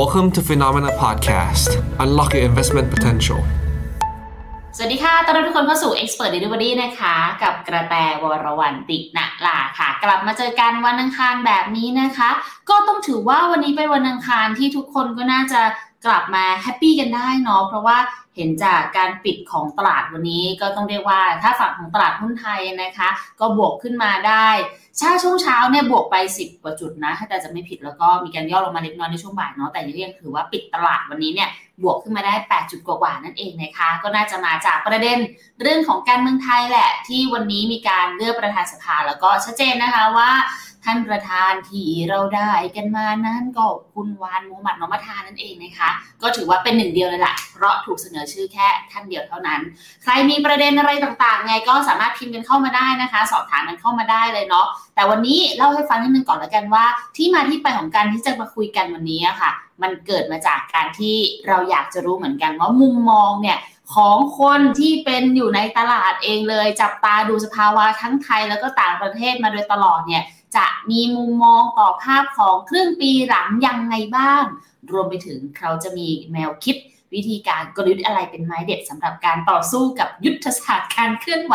Welcome to Phenomena Podcast. Unlock your investment potential. สวัสดีค่ะ ต้อนรับทุกคนเข้าสู่ Expert Delivery นะคะ กับกระแตวรวรรณติณลาค่ะ กลับมาเจอกันวันอังคารแบบนี้นะคะ ก็ต้องถือว่าวันนี้เป็นวันอังคารที่ทุกคนก็น่าจะกลับมาแฮปปี้กันได้เนาะ เพราะว่าเห็นจากการปิดของตลาดวันนี้ก็ต้องเรียกว่าถ้าฝั่งของตลาดหุ้นไทยนะคะ ก็บวกขึ้นมาได้ ช้าช่วงเช้าเนี่ยบวกไป 10 กว่าจุดนะ ถ้าแต่จะไม่ผิดแล้วก็มีการย่อลงมาเล็กน้อยในช่วงบ่ายเนาะแต่ยังถือว่าปิดตลาดวันนี้เนี่ยบวกขึ้นมาได้ 8 จุดกว่าๆนั่นเองนะคะ ก็น่าจะมาจากประเด็นเรื่องของการเมืองไทยแหละ ที่วันนี้มีการเลือกประธานสภาแล้วก็ชัดเจนนะคะว่า ท่านประธานที่เราได้กันมานั้นก็คุณวานมูฮัมหมัดนอมัทานั่นเองนะคะ ก็ถือว่าเป็นหนึ่งเดียวเลยแหละเพราะถูกเสนอชื่อแค่ท่านเดียวเท่านั้น ใครมีประเด็นอะไรต่างๆ ไงก็สามารถพิมพ์กันเข้ามาได้นะคะ สอบถามกันเข้ามาได้เลยเนาะแต่วันนี้เล่าให้ฟังนิดนึงก่อนแล้วกันว่า ที่มาที่ไปของการที่จะมาคุยกันวันนี้ค่ะ มันเกิดมาจากการที่เราอยากจะรู้เหมือนกันว่ามุมมองเนี่ยของคนที่เป็นอยู่ในตลาดเองเลย จับตาดูสภาวะทั้งไทยแล้วก็ต่างประเทศมาโดยตลอดเนี่ย จะมีมุมมองต่อภาพของครึ่งปีหลังยังไงบ้าง รวมไปถึงเขาจะมีแนวคิดวิธีการกลยุทธ์อะไรเป็นไม้เด็ดสำหรับการต่อสู้กับยุทธศาสตร์การเคลื่อนไหว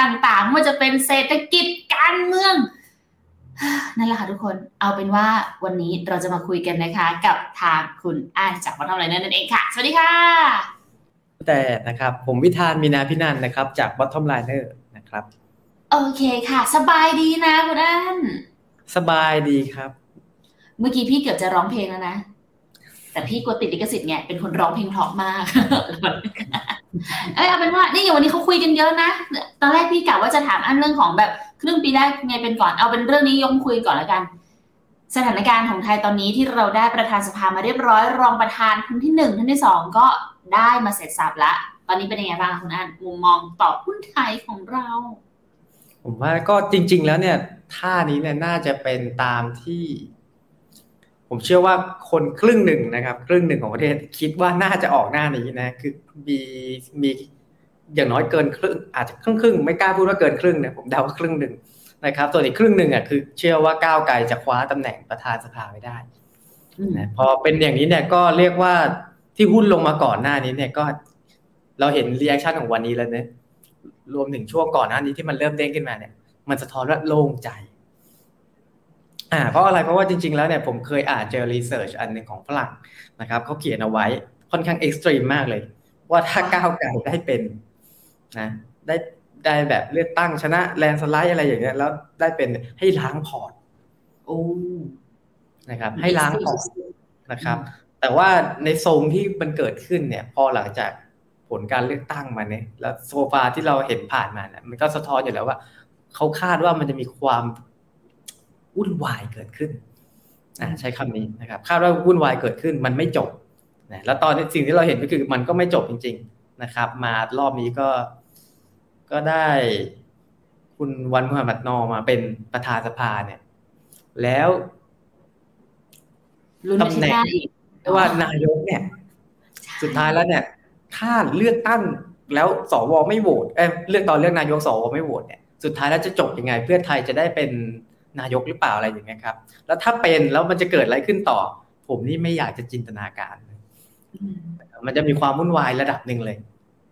ต่างๆว่าจะเป็นเศรษฐกิจการเมืองนั่นแหละค่ะทุกคน เอาเป็นว่าวันนี้เราจะมาคุยกันนะคะกับทางคุณอานจากวัฒนธรรมไรนั่นเองค่ะ สวัสดีค่ะ แต่นะครับ ผมวิธานมีนาพินันนะครับ จาก Bottom Liner นะครับ โอเคค่ะ สบายดีนะคุณอันสบายดีครับ เมื่อกี้พี่เกือบจะร้องเพลงแล้วนะ แต่พี่กลัวติดลิขสิทธิ์ไงเป็นคนร้องเพลงเพราะมาก เอ้ยเอาเป็นว่านี่อย่างวันนี้เขาคุยกันเยอะนะ ตอนแรกพี่กะว่าจะถามอันเรื่องของแบบครึ่งปีแรกไงเป็นก่อนเอาเป็นเรื่องนี้ยกคุยก่อนแล้วกัน สถานการณ์ของไทยตอนนี้ที่เราได้ประธานสภามาเรียบร้อย รองประธานท่านที่หนึ่งท่านที่สองก็ได้มาเสร็จสับละ ตอนนี้เป็นยังไงบ้างคุณอันมุมมองต่อหุ้นไทยของเรา ผมว่าก็จริง ๆ แล้วเนี่ยท่านี้เนี่ยน่าจะเป็นตามที่ ผมเชื่อว่าคนครึ่งหนึ่งนะครับ ครึ่งหนึ่งของประเทศคิดว่าน่าจะออกหน้านี้นะ คือมีมีอย่างน้อยเกินครึ่ง อาจจะครึ่งครึ่งไม่กล้าพูดว่าเกินครึ่งเนี่ยผมเดาว่าครึ่งหนึ่งนะครับ ส่วนอีกครึ่งหนึ่งอะคือ เชื่อว่าก้าวไกลจะคว้าตำแหน่งประธานสภาไม่ได้นะพอเป็นอย่างนี้เนี่ยก็เรียกว่าที่หุ้นลงมาก่อนหน้านี้เนี่ยก็ เราเห็น reaction ของวันนี้แล้วเนี่ย รวมถึงช่วงก่อนหน้านี้ที่มันเริ่มเด้งขึ้นมาเนี่ย มันสะท้อนว่าโล่งใจ อ่า เพราะอะไรเพราะว่าจริง ๆ แล้วเนี่ยผมเคยอ่านเจอ research อันหนึ่งของฝรั่งนะครับเขาเขียนเอาไว้ค่อนข้าง extreme มากเลย ว่าถ้าก้าวไกลได้เป็นนะได้ได้แบบเลือกตั้งชนะ landslide อะไรอย่างเงี้ยแล้วได้เป็นให้ล้างพอร์ตโอ้นะครับ ให้ล้างพอร์ตนะครับ แต่ว่าในทรงที่มันเกิดขึ้นเนี่ย พอหลังจาก ผลการเลือกตั้งมาเนี่ยแล้ว so far ที่เราเห็นผ่านมาเนี่ยมันก็สะท้อนอยู่แล้วว่าเขาคาดว่ามันจะมีความวุ่นวายเกิดขึ้นอ่าใช้คำนี้นะครับคาดว่าวุ่นวายเกิดขึ้นมันไม่จบนะแล้วตอนนี้สิ่งที่เราเห็นก็คือมันก็ไม่จบจริง ๆนะครับ มารอบนี้ก็ก็ได้คุณวันมุฮัมมัดนอมาเป็นประธานสภาเนี่ย แล้วตำแหน่งว่า นายกเนี่ย สุดท้ายแล้วเนี่ย ถ้าเลือกตั้งแล้วสวไม่โหวตเอ้เลือกตอนเลือกนายกสวไม่โหวตเนี่ยสุดท้ายแล้วจะจบยังไง เพื่อไทยจะได้เป็นนายกหรือเปล่าอะไรอย่างเงี้ยครับ แล้วถ้าเป็นแล้วมันจะเกิดอะไรขึ้นต่อ ผมนี่ไม่อยากจะจินตนาการ มันจะมีความวุ่นวายระดับหนึ่งเลย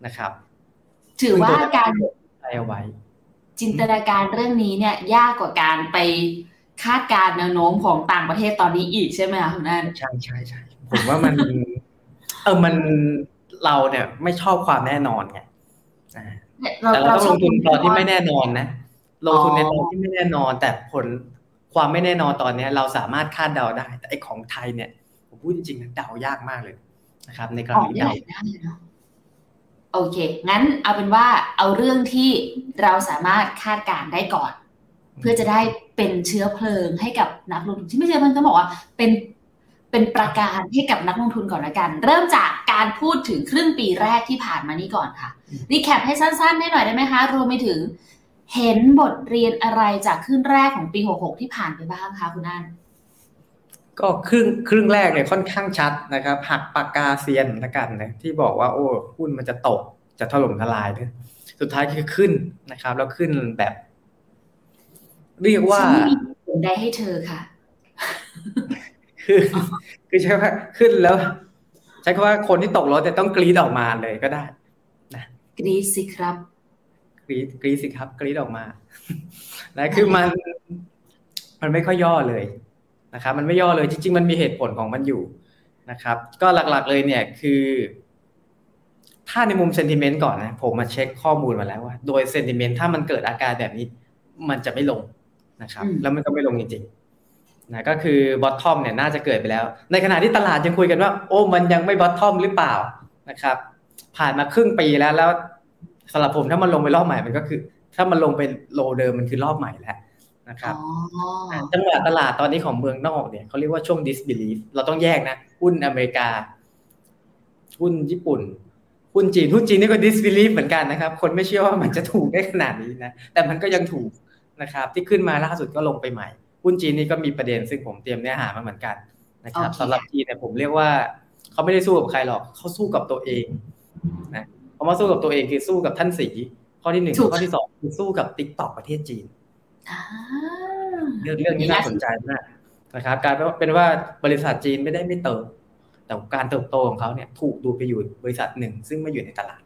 นะครับ ถือว่าการเอาไว้ จินตนาการเรื่องนี้เนี่ย ยากกว่าการไปคาดการแนวโน้มของต่างประเทศตอนนี้อีกใช่ไหมคะคุณนั่นใช่ใช่ใช่ผมว่ามัน เออมัน เราเนี่ยไม่ชอบความแน่นอนไงแต่เราต้องลงทุนตอนที่ไม่แน่นอนนะลงทุนในตอนที่ไม่แน่นอน แต่ผลความไม่แน่นอนตอนนี้เราสามารถคาดเดาได้ แต่ไอ้ของไทยเนี่ยผมพูดจริงๆนะเดายากมากเลยนะครับ ในกรณีเดาโอเค งั้นเอาเป็นว่าเอาเรื่องที่เราสามารถคาดการได้ก่อน เพื่อจะได้เป็นเชื้อเพลิงให้กับนักลงทุนที่ไม่ใช่เพิ่งต้องบอกว่าเป็น เป็นประการให้กับนักลงทุนก่อนละกัน เริ่มจากการพูดถึงครึ่งปีแรกที่ผ่านมานี้ก่อนค่ะรีแคปให้สั้นๆให้หน่อยได้ไหมคะรวมไปถึง เห็นบทเรียนอะไรจากครึ่งแรกของปี 66 ที่ผ่านไปบ้างคะคุณอันก็ครึ่งครึ่งแรกเนี่ยค่อนข้างชัดนะครับ หักปากกาเซียนละกันนะที่บอกว่าโอ้หุ้นมันจะตกจะถล่มทลายเนี่ยสุดท้ายคือขึ้นนะครับ แล้วขึ้นแบบ เรียกว่าได้ให้เธอค่ะ คือ คือใช้ว่าขึ้นแล้ว ใช้คำว่าคนที่ตกรถจะต้องกรีดออกมาเลยก็ได้นะกรีดสิครับกรีดกรีดสิครับ กรีดออกมานะคือมัน มันไม่ค่อยย่อเลยนะครับ มันไม่ย่อเลยจริง ๆ มันมีเหตุผลของมันอยู่นะครับ ก็หลักๆเลยเนี่ยคือ ถ้าในมุมเซนติเมนต์ก่อนนะผมมาเช็คข้อมูลมาแล้วว่า โดยเซนติเมนต์ถ้ามันเกิดอาการแบบนี้ มันจะไม่ลงนะครับอืมแล้วมันก็ไม่ลงจริงๆ นะก็คือบอททอมเนี่ยน่าจะเกิดไปแล้ว ในขณะที่ตลาดยังคุยกันว่า โอ้มันยังไม่บอททอมหรือเปล่านะครับ ผ่านมาครึ่งปีแล้วแล้วสำหรับผมถ้ามันลงไปรอบใหม่มันก็คือ ถ้ามันลงไปโลเดิมมันคือรอบใหม่แล้วนะครับอ๋อจังหวะตลาดตอนนี้ของเมืองนอกเนี่ยเขาเรียกว่าช่วง disbelief เราต้องแยกนะหุ้นอเมริกา หุ้นญี่ปุ่น หุ้นจีนหุ้นจีนนี่ก็ disbelief เหมือนกันนะครับ คนไม่เชื่อว่ามันจะถูกได้ขนาดนี้นะแต่มันก็ยังถูกนะครับ ที่ขึ้นมาล่าสุดก็ลงไปใหม่ หุ้นจีนนี่ก็มีประเด็นซึ่งผมเตรียมเนื้อหามาเหมือนกันนะครับสำหรับจีนเนี่ยผมเรียกว่าเขาไม่ได้สู้กับใครหรอกเขาสู้กับตัวเองนะคำว่าสู้กับตัวเองคือสู้กับท่านสีข้อที่หนึ่งข้อที่สองคือสู้กับติ๊กต็อกประเทศจีนอ่าเรื่องเรื่องนี้น่าสนใจมากนะครับการเป็นว่าบริษัทจีนไม่ได้ไม่เติบแต่การเติบโตของเขาเนี่ยถูกดูดไปอยู่บริษัทหนึ่ง ซึ่งไม่อยู่ในตลาด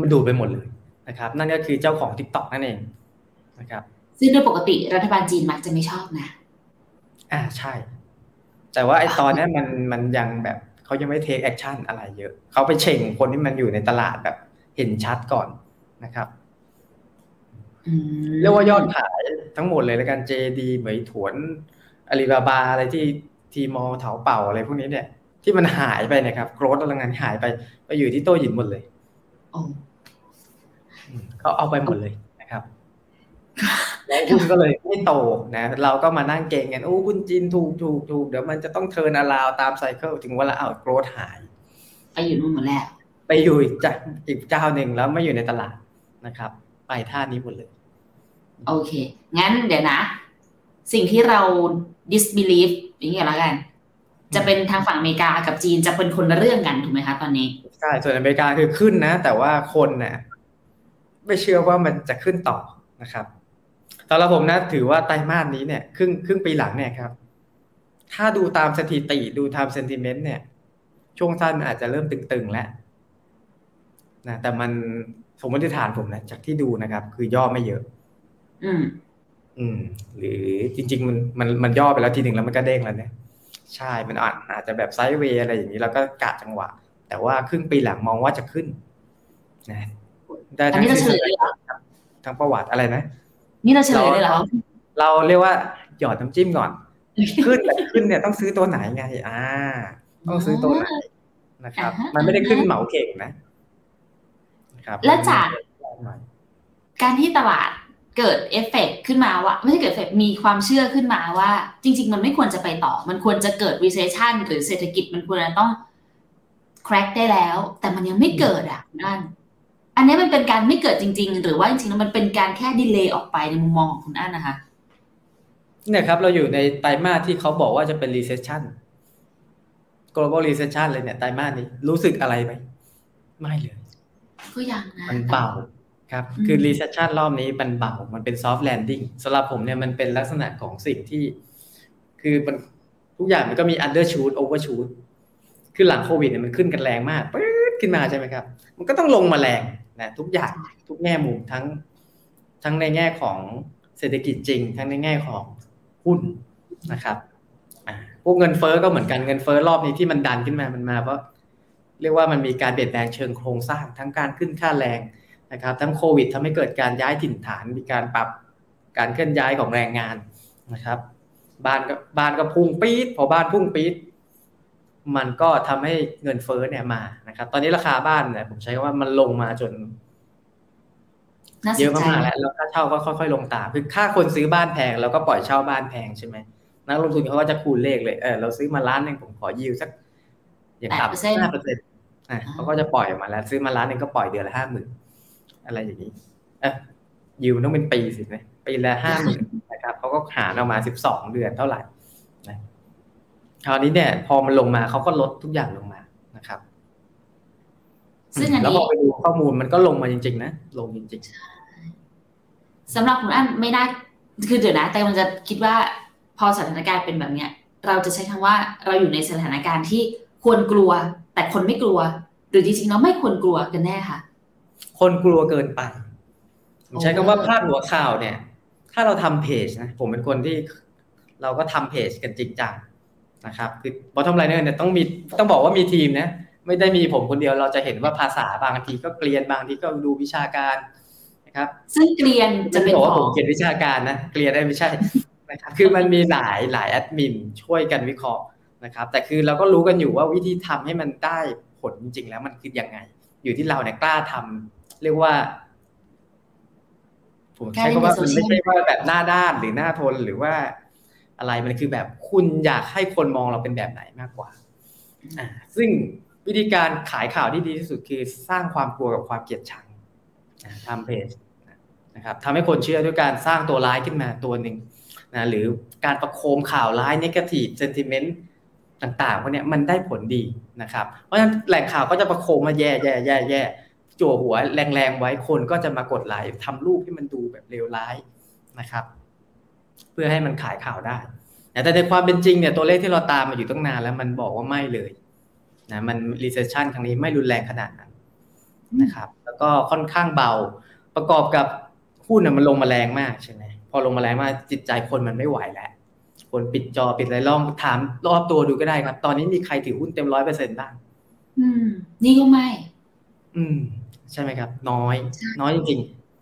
มันดูดไปหมดเลยนะครับ นั่นก็คือเจ้าของ TikTok นั่นเองนะครับ ซึ่งโดยปกติรัฐบาลจีนมักจะไม่ชอบนะ อ่าใช่ แต่ว่าไอ้ตอนเนี้ยมันมันยังแบบเขายังไม่ take action อะไรเยอะ เขาไปเฉ่งคนที่มันอยู่ในตลาดแบบเห็นชัดก่อนนะครับอืมเรียกว่ายอดขายทั้งหมดเลยแล้วกัน JD Meituan Alibaba อะไรที่ Tmall Taobao อะไรพวกนี้เนี่ย ที่มันหายไปนะครับโกรดพลังงานหายไปไปอยู่ที่โต้หยินหมดเลยโอ้อืมเขาเอาไปหมดเลยนะครับ แล้วหุ้นก็เลยไม่โตนะเราก็มานั่งเก่งกันโอ้หุ้นจีนถูกถูกถูกเดี๋ยวมันจะต้องเทิร์นอาราวตามไซเคิลถึงเวลาเอาโกรดหาย ไปอยู่นู่นหมดแล้วไปอยู่อีกจ้ะอีกเจ้าหนึ่งแล้วไม่อยู่ในตลาดนะครับ ไปท่านี้หมดเลย โอเค งั้นเดี๋ยวนะ สิ่งที่เรา disbelief อย่างเงี้ยแล้วกัน จะเป็นทางฝั่งอเมริกากับจีนจะเป็นคนละเรื่องกันถูกไหมคะตอนนี้ใช่ส่วนอเมริกาคือขึ้นนะ แต่ว่าคนน่ะไม่เชื่อว่ามันจะขึ้นต่อนะครับ สำหรับผมนะถือว่าไตรมาสนี้เนี่ยครึ่งครึ่งปีหลังเนี่ยครับ ถ้าดูตามสถิติดูตามเซนติเมนต์เนี่ย ช่วงสั้นมันอาจจะเริ่มตึงๆแล้วนะแต่มันสมมติฐานผมนะจากที่ดูนะครับ คือย่อไม่เยอะ อืม อืม หรือจริง ๆ มันมันมันย่อไปแล้วทีหนึ่งแล้วมันก็เด้งแล้วเนี่ยใช่มันอาจอาจจะแบบไซด์เวย์อะไรอย่างนี้ แล้วก็กะจังหวะ แต่ว่าครึ่งปีหลังมองว่าจะขึ้นนะได้อันทั้งนี้เราเฉลยเลยเหรอทั้งประวัติอะไรนะ นี่เราเฉลยเลยเหรอเราเรียกว่าหยอดน้ำจิ้มก่อน ขึ้นแต่ขึ้นเนี่ยต้องซื้อตัวไหนไง อ่า ต้องซื้อตัวไหนนะครับอ่าฮะมันไม่ได้ขึ้นเหมาเข่งนะนะครับ และจากหน่อยการที่ตลาดเกิดเอฟเฟกต์ขึ้นมาว่า ไม่ใช่เกิดเอฟเฟกต์มีความเชื่อขึ้นมาว่า จริง ๆ มันไม่ควรจะไปต่อ มันควรจะเกิด recession หรือเศรษฐกิจมันควรจะต้อง crack ได้แล้ว แต่มันยังไม่เกิดอะนั่น อันนี้มันเป็นการไม่เกิดจริง ๆ หรือว่าจริงๆแล้วมันเป็นการแค่ delay ออกไปในมุมมองของคุณอั้นนะคะเนี่ยครับ เราอยู่ในไตรมาสที่เขาบอกว่าจะเป็น recession global recession เลยเนี่ยไตรมาสนี้รู้สึกอะไรไหมไม่เลยก็ยังนะมันเบาครับอืมคือ recession รอบนี้มันเบา มันเป็น soft landing สำหรับผมเนี่ยมันเป็นลักษณะของสิ่งที่ คือมันทุกอย่างมันก็มี undershoot overshoot คือหลังโควิดเนี่ยมันขึ้นกันแรงมากปื๊ดขึ้นมาใช่ไหมครับ มันก็ต้องลงมาแรง นะทุกอย่างทุกแง่มุมทั้ง ทั้งในแง่ของเศรษฐกิจจริง ทั้งในแง่ของหุ้นนะครับอ่าพวกเงินเฟ้อก็เหมือนกันเงินเฟ้อรอบนี้ที่มันดันขึ้นมามันมาเพราะเรียกว่ามันมีการเปลี่ยนแปลงเชิงโครงสร้างทั้งการขึ้นค่าแรงนะครับ ทั้งโควิดทำให้เกิดการย้ายถิ่นฐาน มีการปรับการเคลื่อนย้ายของแรงงานนะครับ บ้านก็บ้านก็พุ่งปี๊ดพอบ้านพุ่งปี๊ด มันก็ทำให้เงินเฟ้อเนี่ยมานะครับ ตอนนี้ราคาบ้านเนี่ยผมใช้คำว่ามันลงมาจนน่าสเยอะนใจมากๆแล้วแล้วค่าเช่าก็ค่อยๆลงตามคือค่าคนซื้อบ้านแพงเราก็ปล่อยเช่าบ้านแพงใช่ไหมนักลงทุนเขาก็จะคูณเลขเลยเออเราซื้อมาล้านหนึ่งผมขอยิวสัก อย่างต่ำห้าเปอร์เซ็นต์อะเขาก็จะปล่อยออกมาแล้ว ซื้อมาล้านหนึ่งก็ปล่อยเดือนละห้าหมื่นอะไรอย่างนี้เออยิวมันต้องเป็นปีสิไหมปีละห้าหมื่นนะครับเขาก็หารออกมาสิบสองเดือนเท่าไหร่นะ คราวนี้เนี่ย พอมันลงมาเขาก็ลดทุกอย่างลงมานะครับ ซึ่งอันแล้วนี้พอไปดูข้อมูลมันก็ลงมาจริง ๆ นะลงจริงสำหรับคุณอั้นไม่น่าคือเดี๋ยวนะ แต่มันจะคิดว่าพอสถานการณ์เป็นแบบเนี้ย เราจะใช้คำว่าเราอยู่ในสถานการณ์ที่ควรกลัว แต่คนไม่กลัวหรือจริงๆเราไม่ควรกลัวกันแน่ค่ะ คนกลัวเกินไปผมใช้คำว่าพาดหัวข่าวเนี่ย ถ้าเราทำเพจนะผมเป็นคนที่เราก็ทำเพจกันจริงจัง นะครับคือบอททอมไลเนอร์เนี่ยต้องมีต้องบอกว่ามีทีมนะไม่ได้มีผมคนเดียวเราจะเห็นว่าภาษาบางทีก็เกลียนบางทีก็ดูวิชาการนะครับ ซึ่งเกลียนจะเป็นบอกว่าขผอมงเกลียนวิชาการนะเกลียนได้ไม่ใช่นะครับคือมันมีหลายหลายแอดมินช่วยกันวิเคราะห์นะครับ แต่คือเราก็รู้กันอยู่ว่าวิธีทำให้มันได้ผลจริงๆแล้วมันคือยังไง อยู่ที่เราเนี่ยกล้าทำเรียกว่าผมใช้คำว่ามันไม่ใช่ว่าแบบหน้าด้านหรือหน้าทนหรือว่า อะไรมันคือแบบคุณอยากให้คนมองเราเป็นแบบไหนมากกว่าอ่าซึ่งวิธีการขายข่าวที่ดีที่สุดคือสร้างความกลัวกับความเกลียดชังอ่าทำเพจนะครับทำให้คนเชื่อด้วยการสร้างตัวร้ายขึ้นมาตัวหนึ่งนะหรือการประโคมข่าวร้าย negative sentiment ต่างๆพวกเนี้ยมันได้ผลดีนะครับ เพราะฉะนั้นแหล่งข่าวก็จะประโคมมาแย่แย่แย่แย่จั่วหัวแรงๆไว้คนก็จะมากดไลค์ทำรูปให้มันดูแบบเลวร้ายนะครับ เพื่อให้มันขายข่าวได้แต่ในความเป็นจริงเนี่ยตัวเลขที่เราตามมาอยู่ตั้งนานแล้วมันบอกว่าไม่เลยนะมัน recession ครั้งนี้ไม่รุนแรงขนาดนั้นนะครับ แล้วก็ค่อนข้างเบาประกอบกับหุ้นน่ะมันลงมาแรงมากใช่ไหมพอลงมาแรงมากจิตใจคนมันไม่ไหวแล้วคนปิดจอปิดอะไรลองถามรอบตัวดูก็ได้ครับ ตอนนี้มีใครถือหุ้นเต็มร้อยเปอร์เซ็นต์บ้างอืม นี่ก็ไม่ อืม ใช่ไหมครับ น้อย น้อยจริง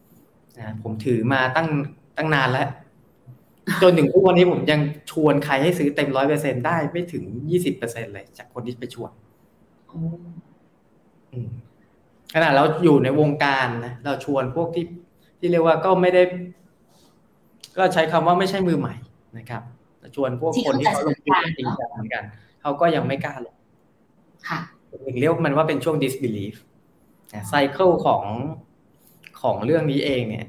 ๆนะผมถือมาตั้งตั้งนานแล้ว จนถึงทุกวันนี้ผมยังชวนใครให้ซื้อเต็มร้อยเปอร์เซ็นได้ไม่ถึงยี่สิบเปอร์เซ็นเลย จากคนที่ไปชวนโอ้อืมขนาดเราอยู่ในวงการนะเราชวนพวกที่ที่เรียกว่าก็ไม่ได้ ก็ใช้คำว่าไม่ใช่มือใหม่นะครับเราชวนพวกคนที่เขาลงทุนจริงจังเหมือนกันเขาก็ยังไม่กล้าลงค่ะถึงเรียกมันว่าเป็นช่วง disbelief ไซเคิลของของเรื่องนี้เองเนี่ย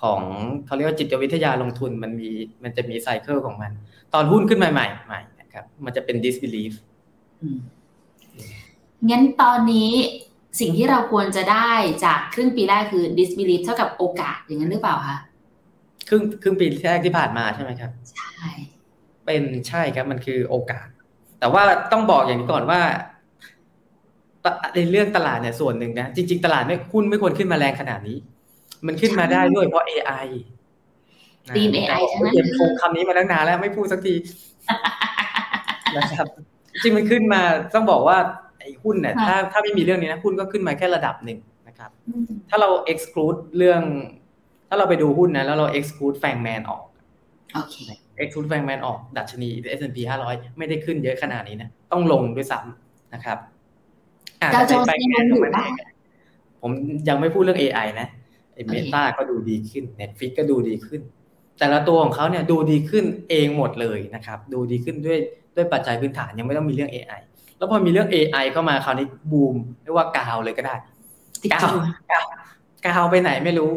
ของเขาเรียกว่าจิตวิทยาลงทุนมันมีมันจะมีไซเคิลของมัน ตอนหุ้นขึ้นใหม่ๆใหม่นะครับ มันจะเป็น disbelief อืมงั้นตอนนี้สิ่งที่เราควรจะได้จากครึ่งปีแรกคือ disbelief เท่ากับโอกาสอย่างนั้นหรือเปล่าคะครึ่งครึ่งปีแรกที่ผ่านมาใช่ไหมครับ ใช่ เป็นใช่ครับมันคือโอกาส แต่ว่าต้องบอกอย่างนี้ก่อนว่าตะในเรื่องตลาดเนี่ยส่วนหนึ่งนะจริง ๆ ตลาดไม่หุ้นไม่ควรขึ้นมาแรงขนาดนี้ มันขึ้นมาได้ด้วยเพราะ AI นะทีม AI ทั้งนั้นเตรียมโคงคำนี้มาตั้งนานแล้วไม่พูดสักทีนะครับ จริงมันขึ้นมาต้องบอกว่าไอ้หุ้นเนี่ยถ้าถ้าไม่มีเรื่องนี้นะหุ้นก็ขึ้นมาแค่ระดับหนึ่งนะครับอืมถ้าเรา exclude เรื่อง ถ้าเราไปดูหุ้นนะแล้วเรา exclude แฟงแมนออกโอเค exclude แฟงแมนออกดัชนี S&P 500 ไม่ได้ขึ้นเยอะขนาดนี้นะต้องลงด้วยซ้ำนะครับอะดาวโจนส์แต่ยังลงอยู่ปะผมยังไม่พูดเรื่อง AI นะไอ้โอ เคเมตาก็ดูดีขึ้น Netflix ก็ดูดีขึ้น แต่ละตัวของเขาเนี่ยดูดีขึ้นเองหมดเลยนะครับ ดูดีขึ้นด้วยด้วยปัจจัยพื้นฐานยังไม่ต้องมีเรื่อง AI แล้วพอมีเรื่อง AI เข้ามาคราวนี้บูมเรียกว่ากาวเลยก็ได้ติดกาจวอกาวกาวไปไหนไม่รู้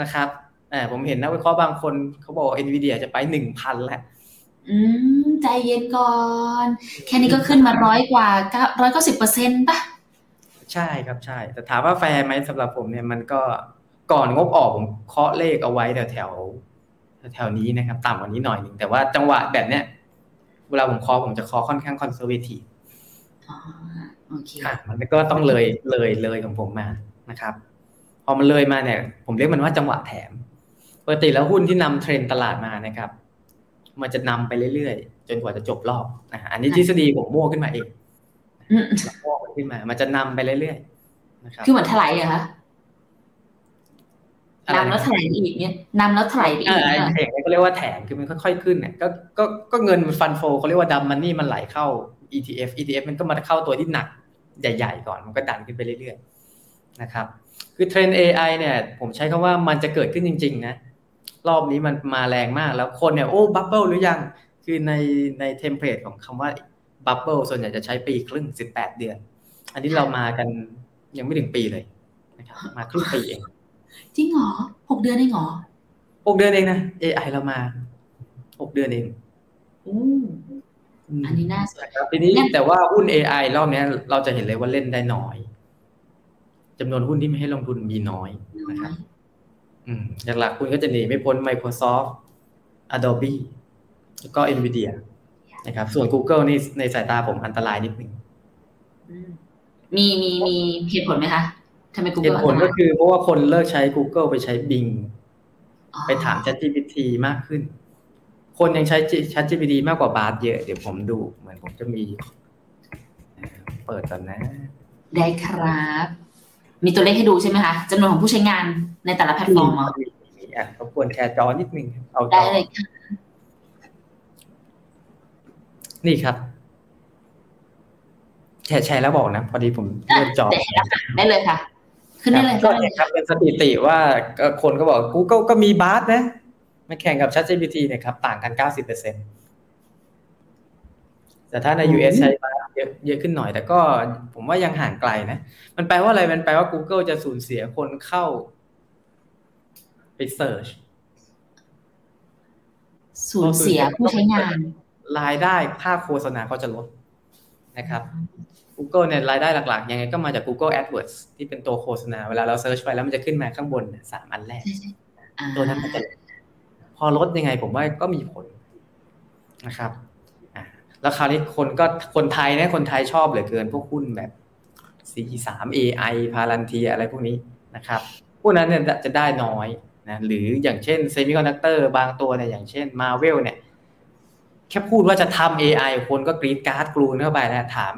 นะครับอ่าผมเห็นนักวิเคราะห์บางคนเขาบอกเอ็นวีเดียจะไปหนึ่งพันแล้วอืม ใจเย็นก่อน แค่นี้ก็ขึ้นมาร้อยกว่าร้อยเก้าสิบเปอร์เซ็นต์ป่ะ ใช่ครับใช่ แต่ถามว่าแฟร์ไหมสำหรับผมเนี่ยมันก็ ก่อนงบออกผมเคาะเลขเอาไว้แถวแถวๆแถวๆนี้นะครับ ต่ำกว่านี้หน่อยหนึ่งแต่ว่าจังหวะแบบเนี้ยเวลาผมเคาะผมจะเคาะค่อนข้างคอนเซอร์เวทีฟอ๋อโอเคอะมันก็ต้องเลยเลยเลยของผมมานะครับ พอมันเลยมาเนี่ย ผมเรียกมันว่าจังหวะแถมปกติแล้วหุ้นที่นำเทรนด์ตลาดมานะครับ มันจะนำไปเรื่อยๆ จนกว่าจะจบรอบนะอันนี้ทฤษฎีผมมั่วขึ้นมาเองอืมมั่วขึ้นมา มันจะนำไปเรื่อยๆนะครับคือเหมือนถลายเหรอคะอะไร นำแล้วถลายอีกเนี่ยนำแล้วถลายไปอีอ่ากไอ้เนี่ยเองก็เรียกว่าแถมคือมันค่อยๆขึ้นเนี่ยก็ก็ก็เงินมันฟันโฟเขาเรียกว่าดัมมันนี่มันไหลเข้า ETF ETF มันก็มาเข้าตัวที่หนักใหญ่ ๆ ก่อนมันก็ดันขึ้นไปเรื่อยๆนะครับคือเทรนด์ AI เนี่ย ผมใช้คำว่ามันจะเกิดขึ้นจริง ๆ นะ รอบนี้มันมาแรงมากแล้วคนเนี่ยโอ้บับเบิลหรือยัง คือในในเทมเพลตของคำว่าบับเบิลส่วนใหญ่จะใช้ปีครึ่งสิบแปดเดือน อันนี้เรามากันยังไม่ถึงปีเลยนะครับมาครึ่งปีเอง จริงเหรอหกเดือนเองเหรอหกเดือนเองนะ AI เรามาหกเดือนเองอู้มอันนี้น่าสนนะครับทีนี้งั้นแต่ว่าหุ้น AI รอบเนี้ยเราจะเห็นเลยว่าเล่นได้น้อยจำนวนหุ้นที่ไม่ให้ลงทุนมีน้อยนะครับอืมหลักๆคุณก็จะหนีไม่พ้น Microsoft Adobe แล้วก็ Nvidia นะครับ ส่วน Google นี่ในสายตาผมอันตรายนิดนึงมีมีมีเหตุผลไหมคะ ทำไมเห Google ตุผลก็คือเพราะว่าคนเลิกใช้ Google ไปใช้ Bing อ๋อไปถาม ChatGPT มากขึ้น คนยังใช้ ChatGPT มากกว่าบาร์เยอะ เดี๋ยวผมดูเหมือนผมจะมี เปิดก่อนนะ ได้ครับ มีตัวเลขให้ดูใช่ไหมคะจำนวนของผู้ใช้งานในแต่ละแพลตฟอร์มเหรอมีมีอะรบกวนแชร์จอนิดนึงเอาจได้อเลยค่ะนี่ครับแชร์แชร์แล้วบอกนะ พอดีผมเลื่อนจอเดี๋ยวเห็นแล้วค่ะได้เลยค่ะ ขึ้นได้เลยก็ได้เลเนี่ยครับเป็นสถิติว่าก็คนก็บอก Google ก็มี Bard นะมาแข่งกับ ChatGPT เนี่ยครับต่างกัน 90%แต่ถ้าใน US ใช้ Bard เยอะเยอะขึ้นหน่อย แต่ก็ผมว่ายังห่างไกลนะ มันแปลว่าอะไร มันแปลว่า Google จะสูญเสียคนเข้าไปเ e ิร์ชสูญเสียผู้ใช้งาน รายได้ค่าโฆษณาเขาจะลดนะครับ Google เนี่ยรายได้หลักๆ ยังไงก็มาจาก Google AdWords ที่เป็นตัวโฆษณา เวลาเราเซิร์ชไปแล้วมันจะขึ้นมาข้างบนเนี่ยสามอันแรกใช่ใช่อ่าตัวนั้นมันจะพอลดยังไงผมว่าก็มีผลนะครับอะแล้วคราวนี้คนก็คนไทยนะคนไทยชอบเหลือเกิน พวกหุ้นแบบ C3 AI พารันทีอะไรพวกนี้นะครับ พวกนั้นเนี่ยจะได้น้อยนะหรืออย่างเช่น semiconductor บางตัวเนี่ยอย่างเช่น Marvel เนี่ยแค่พูดว่าจะทำ AI คนก็กรี๊ดกร๊าดกรูเข้าไปนะถาม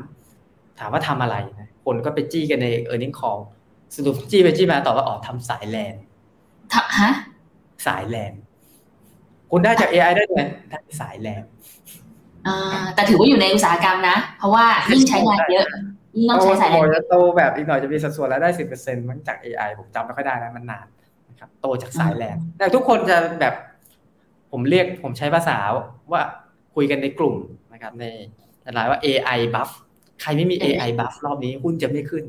ถามว่าทำอะไรนะคนก็ไปจี้กันใน e a r n i n g call สรุปจี้ไปจี้มาตอบว่าอ๋อทำสายแล นะฮะสายแลนคุณได้จาก AI ได้เลยได้สายแลนอ่าแต่ถือว่าอยู่ในอุตสาหกรรมนะ เพราะว่ายิ่งใช้งานเยอะยิ่งต้องใช้สายแลโตนจะโตแบบอีกหน่อยจะมีสัดส่วนแล้วได้สิบเปอร์เซ็นต์มันจาก AI ผมจำไม่ค่อยได้แล้วมันนานนะครับโตจากสายแลนแต่ทุกคนจะแบบผมเรียกผมใช้ภาษาว่าคุยกันในกลุ่มนะครับในในไลน์ว่า AI buff ใครไม่มี AI buff รอบนี้หุ้นจะไม่ขึ้น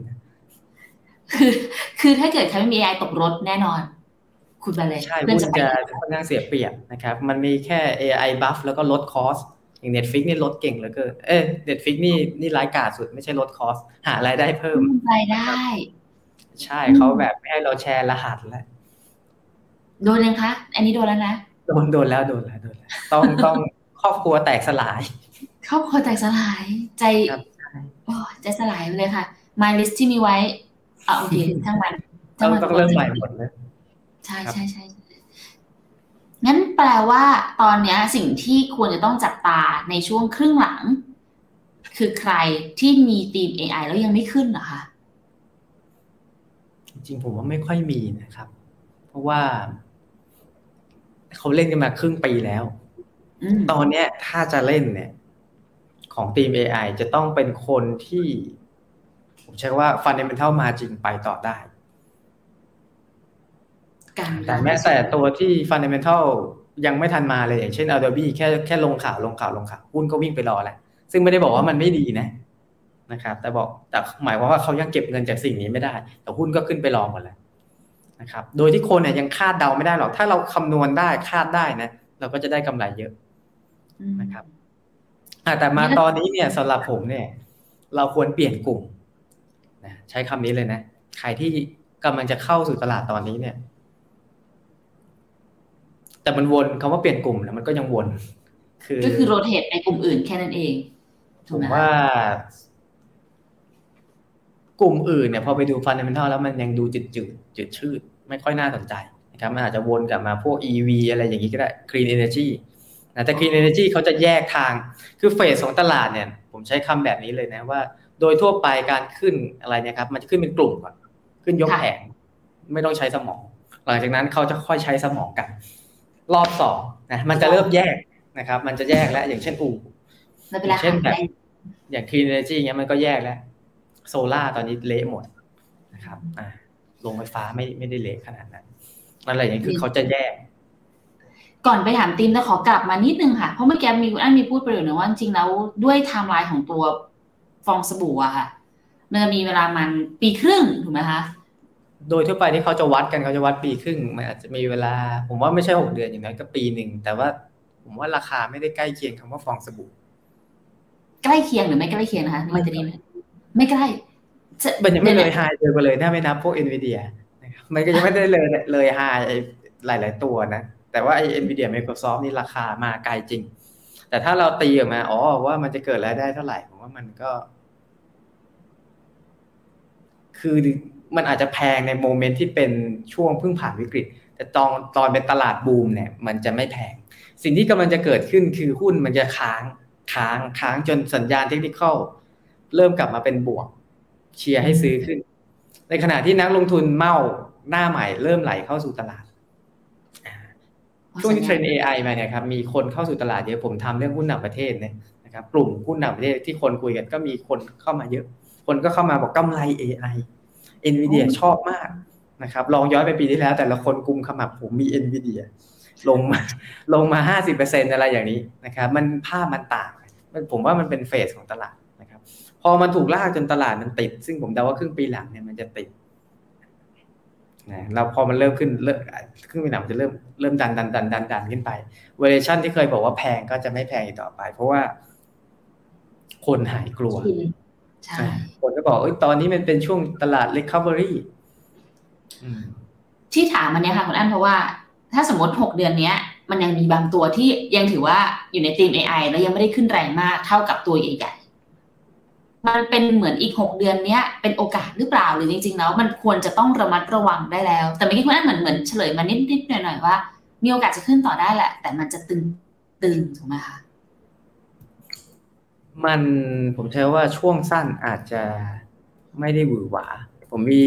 คือคือถ้าเกิดใครไม่มี AI ตกรถแน่นอน คุณไปเลยใช่เพื่อนหุ้นจะไปจะค่อนข้างเสียเปรียบนะครับ มันมีแค่ AI buff แล้วก็ลดคอสอย่าง Netflix นี่ลดเก่งเหลือเกินเอ้ย Netflix นี่นี่ร้ายกาจสุดไม่ใช่ลดคอสหารายได้เพิ่มรายได้ ใช่เขาแบบไม่ให้เราแชร์รหัสแล้วโดนยังคะ อันนี้โดนแล้วนะโดนโดนแล้วโดนแล้วโดนแล้วต้องต้องครอบครัวแตกสลาย ครอบครัวแตกสลาย ใจครับ โอ้ใจสลายไปเลยค่ะ my list ที่มีไว้อะโอเคทั้งมันต้องทั้นต้องเริ่มใหม่หมดเลยใช่ครับใช่ใช่ใช่งั้นแปลว่าตอนเนี้ยสิ่งที่ควรจะต้องจับตาในช่วงครึ่งหลัง คือใครที่มีทีม AI แล้วยังไม่ขึ้นเหรอคะจริงๆผมว่าไม่ค่อยมีนะครับ เพราะว่าเขาเล่นกันมาครึ่งปีแล้วอืมตอนเนี้ยถ้าจะเล่นเนี่ย ของทีม AI จะต้องเป็นคนที่ ผมใช้คำว่า fundamental margin ไปต่อได้การแต่แม้แต่ตัวที่ fundamental ยังไม่ทันมาเลยอย่างเช่น Adobe แค่แค่ลงข่าวลงข่าวลงข่าวหุ้นก็วิ่งไปรอแล้วซึ่งไม่ได้บอกว่ามันไม่ดีนะนะครับแต่บอกแต่หมายความว่าเขายังเก็บเงินจากสิ่งนี้ไม่ได้ แต่หุ้นก็ขึ้นไปรอหมดแล้วนะครับ โดยที่คนเนี่ยยังคาดเดาไม่ได้หรอกถ้าเราคำนวณได้คาดได้นะ เราก็จะได้กำไรเยอะอืมนะครับอะ แต่มาตอนนี้เนี่ยสำหรับผมเนี่ย เราควรเปลี่ยนกลุ่มนะใช้คำนี้เลยนะใครที่กำลังจะเข้าสู่ตลาดตอนนี้เนี่ย แต่มันวนคำว่าเปลี่ยนกลุ่มนะมันก็ยังวน คือก็คือโรเตทไปกลุ่มอื่นแค่นั้นเองผถูกมไหมคะว่ากลุ่มอื่นเนี่ยพอไปดูฟันเดเมนทัลแล้วมันยังดูจืดจืดจืดชืดไม่ค่อยน่าสนใจนะครับมันอาจจะวนกลับมาพวก EV อะไรอย่างนี้ก็ได้ Green Energy นะแต่ Green Energy เขาจะแยกทางคือเฟสของตลาดเนี่ย ผมใช้คำแบบนี้เลยนะว่า โดยทั่วไปการขึ้นอะไรเนี่ยครับ มันจะขึ้นเป็นกลุ่มก่อนขึ้นยกแผงไม่ต้องใช้สมอง หลังจากนั้นเขาจะค่อยใช้สมองกัน รอบสองนะมันจะเริ่มแยกนะครับ มันจะแยกแล้วอย่างเช่นอู่แล้วเวลาเช่นหาแบบได้อย่าง Clean Energy เงี้ยมันก็แยกแล้วโซล่าตอนนี้เละหมดนะครับอ่าโรงไฟฟ้าไม่ไม่ได้เละขนาดนั้นอะไรอย่างนี้คือเขาจะแยก ก่อนไปถามติมแต่ขอกลับมานิดนึงค่ะ เพราะเมื่อกี้มีคุณอันมีพูดประโยชน์หนึ่งว่าจริงๆแล้วด้วยไทม์ไลน์ของตัวฟองสบู่อะค่ะมันจะมีเวลามันปีครึ่งถูกไหมคะโดยทั่วไปที่เขาจะวัดกันเขาจะวัดปีครึ่งมันอาจจะมีเวลา ผมว่าไม่ใช่หกเดือนอย่างน้อยก็ปีหนึ่งแต่ว่าผมว่าราคาไม่ได้ใกล้เคียงคำว่าฟองสบู่ใกล้เคียงหรือไม่ใกล้เคียงนะคะมันจะดีไหมไม่ใกล้จะมันยังไม่เลยดี๋วไฮเจอไปเลยถ้าไม่นับพวก Nvidia นะครับมันก็ยังไม่ได้เลยเลยไฮหลาย ๆ ตัวนะ แต่ว่าไอ้ Nvidia Microsoft นี่ราคามาไกลจริง แต่ถ้าเราตีออกมาอ๋อว่ามันจะเกิดรายได้เท่าไหร่ผมว่ามันก็ คือมันอาจจะแพงในโมเมนต์ที่เป็นช่วงเพิ่งผ่านวิกฤต แต่ตอนตอนเป็นตลาดบูมเนี่ย มันจะไม่แพง สิ่งที่กำลังจะเกิดขึ้นคือหุ้นมันจะค้างค้างค้างจนสัญญาณเทคนิคเริ่มกลับมาเป็นบวก เชียร์ให้ซื้อขึ้น ในขณะที่นักลงทุนเมาหน้าใหม่เริ่มไหลเข้าสู่ตลาด ช่วงที่เทรน AI มาเนี่ยครับมีคนเข้าสู่ตลาดเยอะผมทำเรื่องหุ้นต่างประเทศเนี่ยนะครับกลุ่มหุ้นต่างประเทศที่คนคุยกันก็มีคนเข้ามาเยอะ คนก็เข้ามาบอกกำไร AI NVIDIA ชอบมากนะครับลองย้อนไปปีที่แล้ว แต่ละคนกุมขมับผมมี NVIDIA ลงมาลงมาห้าสิบเปอร์เซ็นอะไรอย่างนี้นะครับมันภาพมันต่างผมว่ามันเป็นเฟสของตลาดนะครับ พอมันถูกลากจนตลาดมันติด ซึ่งผมเดาว่าครึ่งปีหลังเนี่ยมันจะติด นะเราพอมันเริ่มขึ้นเริ่มครึ่งปีหลังมันจะเริ่มเริ่มดันดันดันดันดันขึ้นไปเวอร์ชันที่เคยบอกว่าแพงก็จะไม่แพงอีกต่อไป เพราะว่า คนหายกลัวใช่คนก็บอกเอ้ยตอนนี้มันเป็นช่วงตลาด recovery ที่ถามมันเนี้ยค่ะคุณอันเพราะว่า ถ้าสมมติหกเดือนเนี้ย มันยังมีบางตัวที่ยังถือว่าอยู่ในทีม AI แล้วยังไม่ได้ขึ้นแรงมากเท่ากับตัวใหญ่ๆ มันเป็นเหมือนอีกหกเดือนเนี้ยเป็นโอกาสหรือเปล่าหรือจริง ๆ แล้ว มันควรจะต้องระมัดระวังได้แล้ว แต่เมื่อกี้คุณอันเหมือนเหมือนเฉลยมานิดๆหน่อยๆว่า มีโอกาสจะขึ้นต่อได้แหละ แต่มันจะตึงตึงถูกไหมคะมันผมใช้ว่าช่วงสั้นอาจจะไม่ได้หวือหวา ผมมี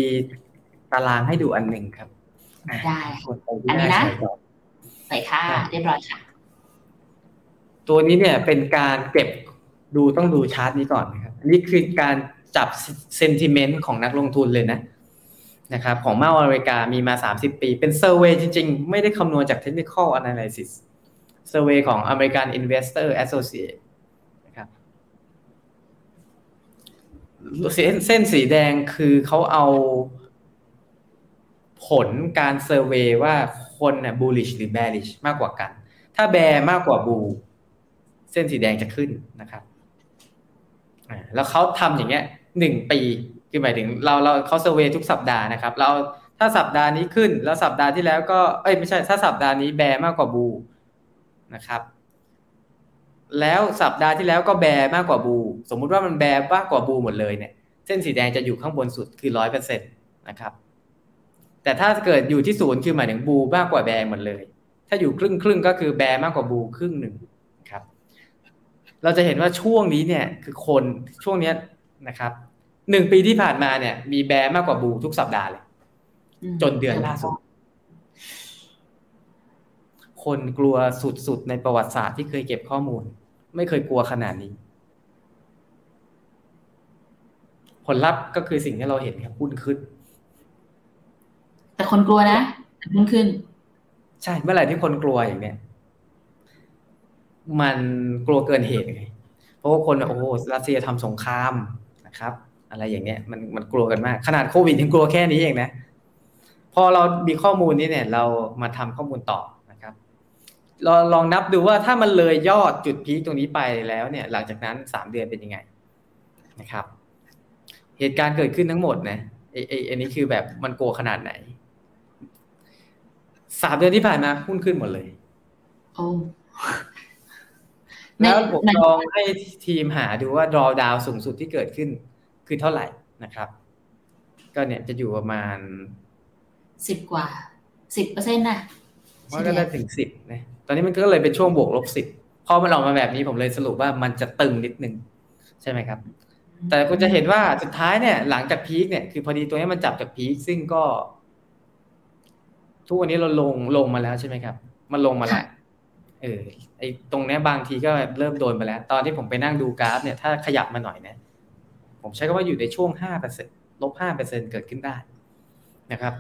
ตารางให้ดูอันหนึ่งครับได้อันนี้นะใส่ค่าเรียบร้อยค่ะ ตัวนี้เนี่ยเป็นการเก็บ ดูต้องดูชาร์ตนี้ก่อนนะครับอันนี้คือการจับเซนติเมนต์ของนักลงทุนเลยนะนะครับของมาอเมริกามีมา 30 ปี เป็นเซอร์เวยจริง ๆ ไม่ได้คำนวณจาก Technical Analysis เซอร์เวยของ American Investor Associate เส้นเส้นสีแดงคือเขาเอาผลการเซอร์เวยว่าคนเนี่ย bullish หรือ bearish มากกว่ากัน ถ้าแบร์มากกว่าบูเส้นสีแดงจะขึ้นนะครับ แล้วเขาทำอย่างเงี้ยหนึ่งปีคือหมายถึงเราเราเขาเซอร์เวยทุกสัปดาห์นะครับ เราถ้าสัปดาห์นี้ขึ้น แล้วสัปดาห์ที่แล้วก็เอ้ยไม่ใช่ถ้าสัปดาห์นี้แบมากกว่าบูนะครับ แล้วสัปดาห์ที่แล้วก็แบมากกว่าบู สมมุติว่ามันแบมากกว่าบูหมดเลยเนี่ยเส้นสีแดงจะอยู่ข้างบนสุดคือร้อยเปอร์เซ็นตนะครับ แต่ถ้าเกิดอยู่ที่ศูนย์คือหมายถึงบูมากกว่าแบหมดเลย ถ้าอยู่ครึ่งครึ่งก็คือแบมากกว่าบูครึ่งหนึ่ง เราจะเห็นว่าช่วงนี้เนี่ยคือคนช่วงนี้นะครับหนึ่งปีที่ผ่านมาเนี่ย มีแบร์มากกว่าบูทุกสัปดาห์เลย จนเดือนล่าสุด คนกลัวสุดๆในประวัติศาสตร์ที่เคยเก็บข้อมูล ไม่เคยกลัวขนาดนี้ ผลลัพธ์ก็คือสิ่งที่เราเห็นครับหุ้นขึ้น แต่คนกลัวนะหุ้นขึ้น ใช่เมื่อไหร่ที่คนกลัวอย่างเนี้ย มันกลัวเกินเหตุไงเพราะว่าคนโอ้โหรัสเซียทำสงครามนะครับ อะไรอย่างเนี้ยมันมันกลัวกันมาก ขนาดโควิดยังกลัวแค่นี้เองนะพอเรามีข้อมูลนี้เนี่ย เรามาทำข้อมูลต่อลองลองนับดูว่าถ้ามันเลยยอดจุดพีคตรงนี้ไปแล้วเนี่ย หลังจากนั้นสามเดือนเป็นยังไงนะครับ เหตุการณ์เกิดขึ้นทั้งหมดนะไอ้ไอ้อันนี้คือแบบมันโกขนาดไหนสามเดือนที่ผ่านมาหุ้นขึ้นหมดเลยโอ้ แล้วผมลองให้ทีมหาดูว่าดรอดาวสูงสุดที่เกิดขึ้น คือเท่าไหร่นะครับ ก็เนี่ยจะอยู่ประมาณสิบกว่าสิบเปอร์เซ็นต์นะมันก็ได้ถึงสิบนะตอนนี้มันก็เลยเป็นช่วงบวกลบสิบพอมันออกมาแบบนี้ผมเลยสรุปว่ามันจะตึงนิดนึงใช่ไหมครับ แต่คุณจะเห็นว่าสุดท้ายเนี่ย หลังจากพีคเนี่ยคือพอดีตัวนี้มันจับจากพีคซึ่งก็ ทุกวันนี้เราลงลงมาแล้วใช่ไหมครับ มันลงมาแล้วเออ ไอตรงนี้บางทีก็เริ่มโดนไปแล้ว ตอนที่ผมไปนั่งดูกราฟเนี่ยถ้าขยับมาหน่อยเนี่ยผมใช้คำว่าอยู่ในช่วงห้าเปอร์เซ็นลบห้าเปอร์เซ็นเกิดขึ้นได้นะครับ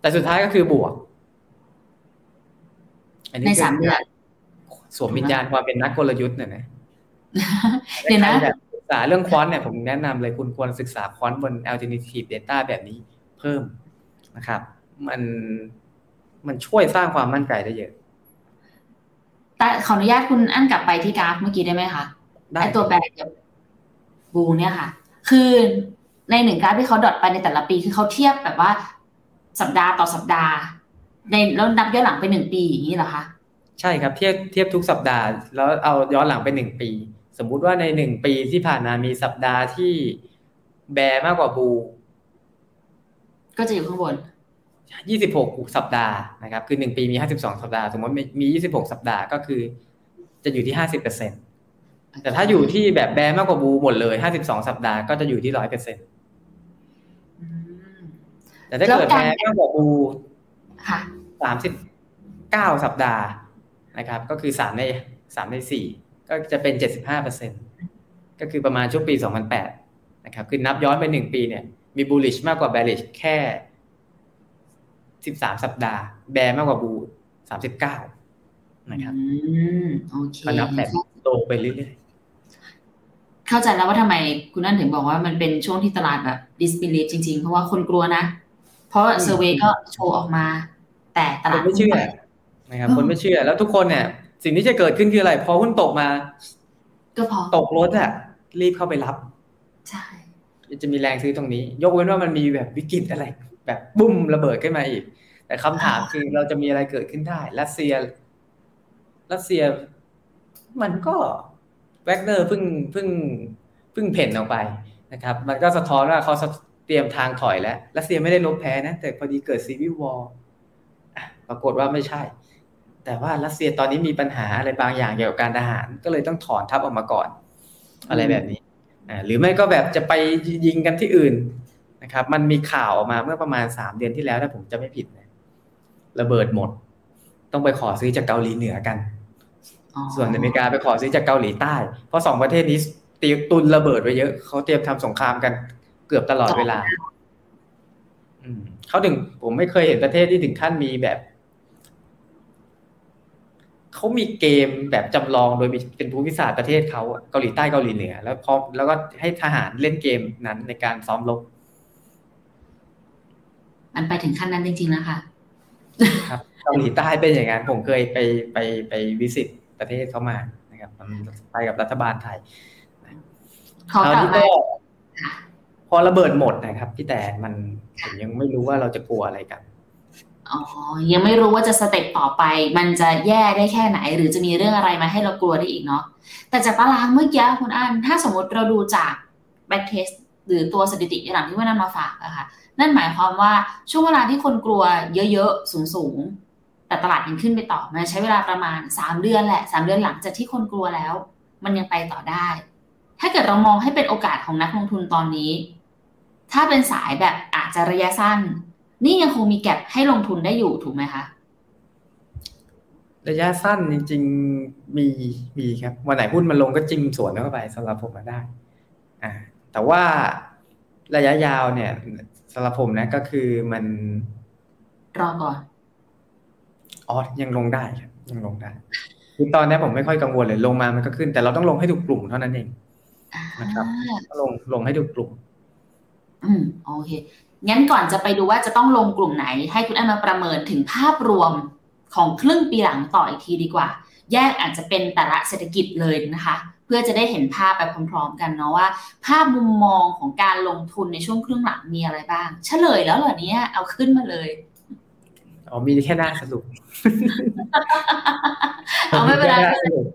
แต่สุดท้ายก็คือบวกในสามเดือนสวมวิญญาณความเป็นนักกลยุทธ์เนี่ยนะเดี๋ยวนะศึกษาเรื่องควอนเนี่ยผมแนะนำเลยคุณควรศึกษาควอนบน alternative data แบบนี้เพิ่มนะครับ มันมันช่วยสร้างความมั่นใจได้เยอะ แต่ขออนุญาตคุณอั้นกลับไปที่กราฟเมื่อกี้ได้ไหมคะไอตัวแบกกับบูเนี่ยค่ะ คือในหนึ่งกราฟที่เขาดอทไปในแต่ละปี คือเขาเทียบแบบว่าสัปดาห์ต่อสัปดาห์ ในแล้วนับย้อนหลังไปหนึ่งปีอย่างนี้เหรอคะใช่ครับเทียบเทียบทุกสัปดาห์ แล้วเอาย้อนหลังไปหนึ่งปี สมมุติว่าในหนึ่งปีที่ผ่านมามีสัปดาห์ที่แบมากกว่าบู ก็จะอยู่ข้างบน 26สัปดาห์นะครับคือ 1 ปีมี 52 สัปดาห์สมมติมี 26 สัปดาห์ก็คือ จะอยู่ที่ 50%แต่ถ้าอยู่ที่แบบแบมากกว่าบูหมดเลย 52 สัปดาห์ก็จะอยู่ที่ 100%แต่ถ้าเกิดแบมากกว่าบูค่ะ39 สัปดาห์นะครับ ก็คือ3ใน3ใน4ก็จะเป็น 75%ก็คือประมาณช่วงปี 2008นะครับคือนับย้อนไป 1 ปีเนี่ยมี bullish มากกว่า bearish แค่ สิบสามสัปดาห์ แบร์มากกว่าบูสามสิบเก้านะครับอืมโอเคก็นับแบบโตไปเรื่อยเข้าใจแล้วว่าทำไมคุณนั่นถึงบอกว่ามันเป็นช่วงที่ตลาดแบบ disbelief จริงๆ เพราะว่าคนกลัวนะ เพราะเซอร์เวยก็โชว์ออกมา แต่ตๆคลาดนไม่เชื่อนะครับคนไม่เชื่อ แล้วทุกคนเนี่ย สิ่งที่จะเกิดขึ้นคืออะไร พอหุ้นตกมา ก็พอตกรถอะรีบเข้าไปรับ ใช่จะมีแรงซื้อตรงนี้ ยกเว้นว่ามันมีแบบวิกฤตอะไร แบบบุ้มระเบิดขึ้นมาอีก แต่คำถามคือเราจะมีอะไรเกิดขึ้นได้รัสเซียรัสเซีย มันก็แวกเนอร์เพิ่งเพิ่งเพิ่งเพ่นออกไปนะครับ มันก็สะท้อนว่าเขาเตรียมทางถอยแล้วรัสเซียไม่ได้ลบแพ้นะ แต่พอดีเกิดซีวิววอร์ปรากฏว่าไม่ใช่ แต่ว่ารัสเซียตอนนี้มีปัญหาอะไรบางอย่างเกี่ยวกับการทหาร ก็เลยต้องถอนทัพออกมาก่อน อะไรแบบนี้อ่าหรือไม่ก็แบบจะไปยิงกันที่อื่น นะครับ มันมีข่าวออกมาเมื่อประมาณสามเดือนที่แล้วถ้าผมจะไม่ผิดนะระเบิดหมด ต้องไปขอซื้อจากเกาหลีเหนือกัน ส่วนอเมริกาไปขอซื้อจากเกาหลีใต้ เพราะสองประเทศนี้ตีตุนระเบิดไว้เยอะเขาเตรียมทำสงครามกันเกือบตลอดเวลาอืมเขาถึงผมไม่เคยเห็นประเทศที่ถึงขั้นมีแบบเขามีเกมแบบจำลองโดยมีเป็นภูมิศาสตร์ประเทศเขาเกาหลีใต้เกาหลีเหนือแล้วพอแล้วก็ให้ทหารเล่นเกมนั้นในการซ้อมรบ มันไปถึงขั้นนั้นจริงๆนะคะครับเกาหลีใต้เป็นอย่างนั้นผมเคยไปไปไปวิสิตประเทศเขามานะครับมันไปกับรัฐบาลไทยขอกลับนี้มาก็พอระเบิดหมดนะครับพี่แต่มันผมยังไม่รู้ว่าเราจะกลัวอะไรกันอ๋อยังไม่รู้ว่าจะสเต็ปต่อไป มันจะแย่ได้แค่ไหน หรือจะมีเรื่องอะไรมาให้เรากลัวได้อีกเนาะแต่จากตารางเมื่อกี้คุณอันถ้าสมมติเราดูจากแบ็กเทส หรือตัวสถิติหลังที่ว่านำมาฝากอะค่ะ นั่นหมายความว่าช่วงเวลาที่คนกลัวเยอะๆสูงๆ แต่ตลาดยังขึ้นไปต่อ มันใช้เวลาประมาณ 3 เดือนแหละ 3 เดือนหลังจากที่คนกลัวแล้ว มันยังไปต่อได้ ถ้าเกิดเรามองให้เป็นโอกาสของนักลงทุนตอนนี้ ถ้าเป็นสายแบบอาจจะระยะสั้น นี่ยังคงมีแก็บให้ลงทุนได้อยู่ถูกไหมคะระยะสั้นจริงๆมีมีครับวันไหนหุ้นมันลงก็จิ้มสวนเข้าไปสำหรับผมมาได้ อ่า แต่ว่าระยะยาวเนี่ยสำหรับผมนะก็คือมันรอก่อนอ๋อยังลงได้ครับยังลงได้คือตอนนี้ผมไม่ค่อยกังวลเลยลงมามันก็ขึ้น แต่เราต้องลงให้ถูกกลุ่มเท่านั้นเองนะครับต้องลงลงให้ถูกกลุ่ม อืมโอเคงั้นก่อนจะไปดูว่าจะต้องลงกลุ่มไหน ให้คุณอันมาประเมินถึงภาพรวมของครึ่งปีหลังต่ออีกทีดีกว่า แยกอาจจะเป็นแต่ละเศรษฐกิจเลยนะคะ เพื่อจะได้เห็นภาพไปพร้อมๆกันเนาะว่า ภาพมุมมองของการลงทุนในช่วงครึ่งหลังมีอะไรบ้าง เฉลยแล้วเหรอเนี้ยเอาขึ้นมาเลยอ๋อมีแค่หน้าสรุปเอาไม่เป็นไรหน้าสรุป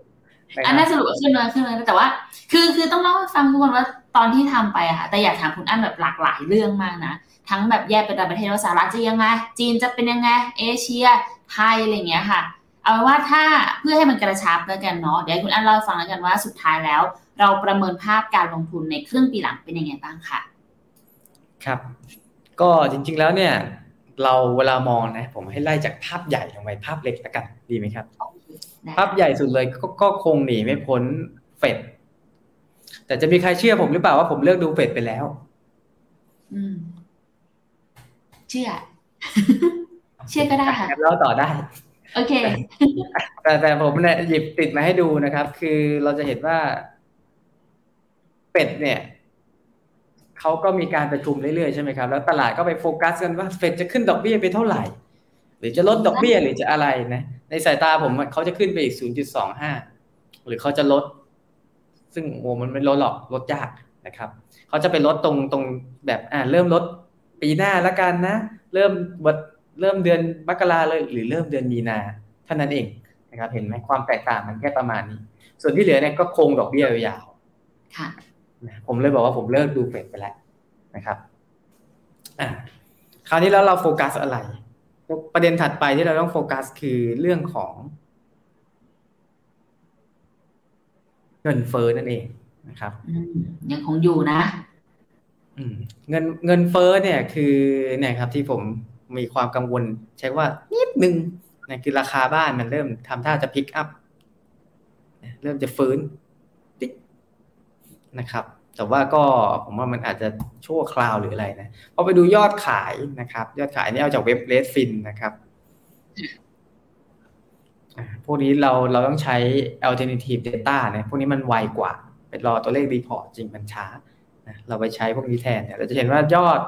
นะอันคน่ารับสรุปว่าขึ้นเลยขึ้นเลยแต่ว่า คือคือต้องเล่าให้ฟังทุกคนว่าตอนที่ทำไปอะค่ะแต่อยากถามคุณอันแบบหลากหลายเรื่องมากนะทั้งแบบแยกเป็นประเทศว่าสหรัฐจะยังไงจีนจะเป็นยังไง เอเชียไทยอะไรอย่างเงี้ยค่ะ เอาเป็นว่าถ้าเพื่อให้มันกระชับแล้วกันเนาะเดี๋ยวให้คุณอันเล่าให้ฟังแล้วกันว่าสุดท้ายแล้ว เราประเมินภาพการลงทุนในครึ่งปีหลังเป็นยังไงบ้างค่ะ ครับ ก็จริงๆแล้วเนี่ย เราเวลามองนะ ผมให้ไล่จากภาพใหญ่ลงไปภาพเล็กละกันดีไหมครับได้ภาพใหญ่สุดเลยก็ก็คงหนีไม่พ้นเฟดแต่จะมีใครเชื่อผมหรือเปล่าว่าผมเลือกดูเฟดไปแล้ว อืม เชื่อ เชื่อก็ได้ค่ะงั้นเล่าต่อได้ โอเค แต่แต่ผมเนี่ยหยิบติดมาให้ดูนะครับ คือเราจะเห็นว่า เป็ดเนี่ยเขาก็มีการประชุมเรื่อยๆใช่ไหมครับ แล้วตลาดก็ไปโฟกัสกันว่าเฟดจะขึ้นดอกเบี้ยไปเท่าไหร่ หรือจะลดดอกเบี้ยหรือจะอะไรนะ ในสายตาผมเขาจะขึ้นไปอีก 0.25 หรือเขาจะลด ซึ่งโอ้มันไม่ลดหรอกลดยากนะครับเขาจะไปลดตรงตรงแบบอ่าเริ่มลดปีหน้าแล้วกันนะ เริ่มบท เริ่มเดือนมกราเลยหรือเริ่มเดือนมีนาเท่านั้นเองนะครับเห็นไหมความแตกต่างมันแค่ประมาณนี้ ส่วนที่เหลือเนี่ยก็คงดอกเบี้ยยาวค่ะๆผมเลยบอกว่าผมเลิกดูเฟดไปแล้วนะครับอ่าคราวนี้แล้วเราโฟกัสอะไร ประเด็นถัดไปที่เราต้องโฟกัสคือเรื่องของเงินเฟ้อนั่นเองนะครับอืมยังคงอยู่นะอืมเงินเงินเฟ้อเนี่ยคือเนี่ยครับที่ผม มีความกังวลใช้ว่านิดนึงนะคือราคาบ้านมันเริ่มทำท่าจะพลิก up เริ่มจะฟื้นนะครับ แต่ว่าก็ผมว่ามันอาจจะชั่วคราวหรืออะไรนะพอไปดูยอดขายนะครับ ยอดขายนี่เอาจากเว็บ Redfin นะครับพวกนี้เราเราต้องใช้ alternative data นะพวกนี้มันไวกว่าไปรอตัวเลข report จริงมันช้านะเราไปใช้พวกนี้แทนเนี่ยเราจะเห็นว่ายอด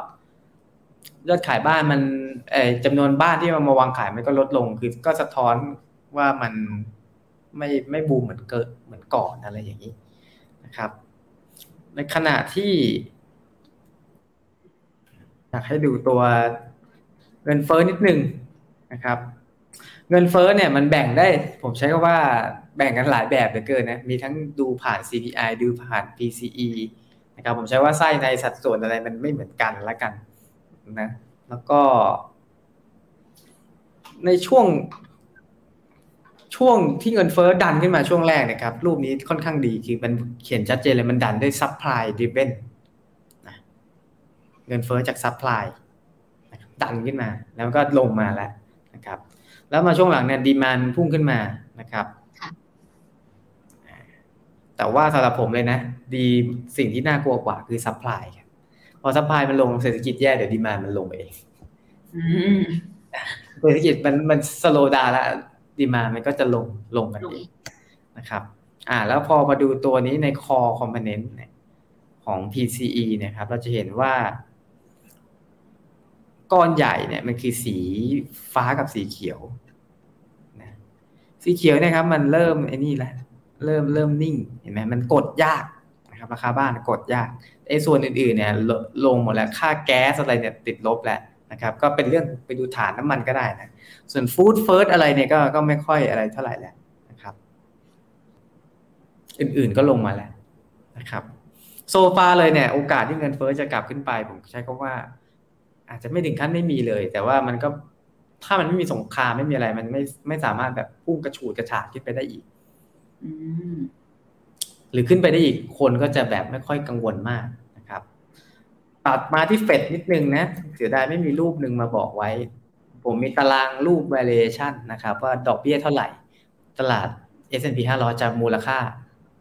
ยอดขายบ้านมันเอจำนวนบ้านที่มันมาวางขายมันก็ลดลงคือก็สะท้อนว่ามันไม่ไม่บูมเหมือนเกิดเหมือนก่อนอะไรอย่างนี้นะครับ ในขณะที่อยากให้ดูตัวเงินเฟ้อนิดนึงนะครับ เงินเฟ้อเนี่ยมันแบ่งได้ ผมใช้คำว่าแบ่งกันหลายแบบเหลือเกินนะมีทั้งดูผ่าน CPI ดูผ่าน PCE นะครับผมใช้ว่าไส้ในสัดส่วนอะไรมันไม่เหมือนกันละกัน นะแล้วก็ ในช่วง ช่วงที่เงินเฟ้อดันขึ้นมาช่วงแรกนะครับ รูปนี้ค่อนข้างดีคือมันเขียนชัดเจนเลยมันดันด้วย supply driven นะเงินเฟ้อจาก supply นะครับดันขึ้นมา แล้วก็ลงมาแล้วนะครับ แล้วมาช่วงหลังเนี่ยดีมานพุ่งขึ้นมานะครับค่ะแต่ว่าสำหรับผมเลยนะ ดีสิ่งที่น่ากลัวกว่าคือ supply ครับ พอ supply มันลงเศรษฐกิจแย่เดี๋ยว demand มันลงเองอืมเศรษฐกิจมันมัน slow down แล้ว demand มันก็จะลงลงกันลงเอเองงนะครับ อ่า แล้วพอมาดูตัวนี้ใน core component เนี่ยของ PCE เนี่ยครับ เราจะเห็นว่า ก้อนใหญ่เนี่ย มันคือสีฟ้ากับสีเขียวนะสีเขียวเนี่ยครับ มันเริ่มไอ้นี่แหละเริ่มเริ่มนิ่ง เห็นไหมมันกดยาก นะครับราคาบ้านกดยากไอ้ส่วนอื่นๆเนี่ยลลงหมดแล้วค่าแก๊สอะไรเนี่ยติดลบแล้วนะครับก็เป็นเรื่องไปดูฐานน้ำมันก็ได้นะส่วนฟู้ดเฟิร์สอะไรเนี่ยก็ก็ไม่ค่อยอะไรเท่าไหร่แล้วนะครับ อื่นๆก็ลงมาแล้วนะครับโซฟาเลยเนี่ยโอกาสที่เงินเฟ้อจะกลับขึ้นไป ผมใช้คำว่า อาจจะไม่ถึงขั้นไม่มีเลย แต่ว่ามันก็ถ้ามันไม่มีสงครามไม่มีอะไร มันไม่ไม่สามารถแบบพุ่งกระฉูดกระฉาดขึ้นไปได้อีก อืม หรือขึ้นไปได้อีกคนก็จะแบบไม่ค่อยกังวลมากนะครับ ตัดมาที่เฟดนิดนึงนะเสียดายไม่มีรูปหนึ่งมาบอกไว้ ผมมีตารางรูป valuation นะครับ ว่าดอกเบี้ยเท่าไหร่ ตลาด S&P 500 จะมูลค่า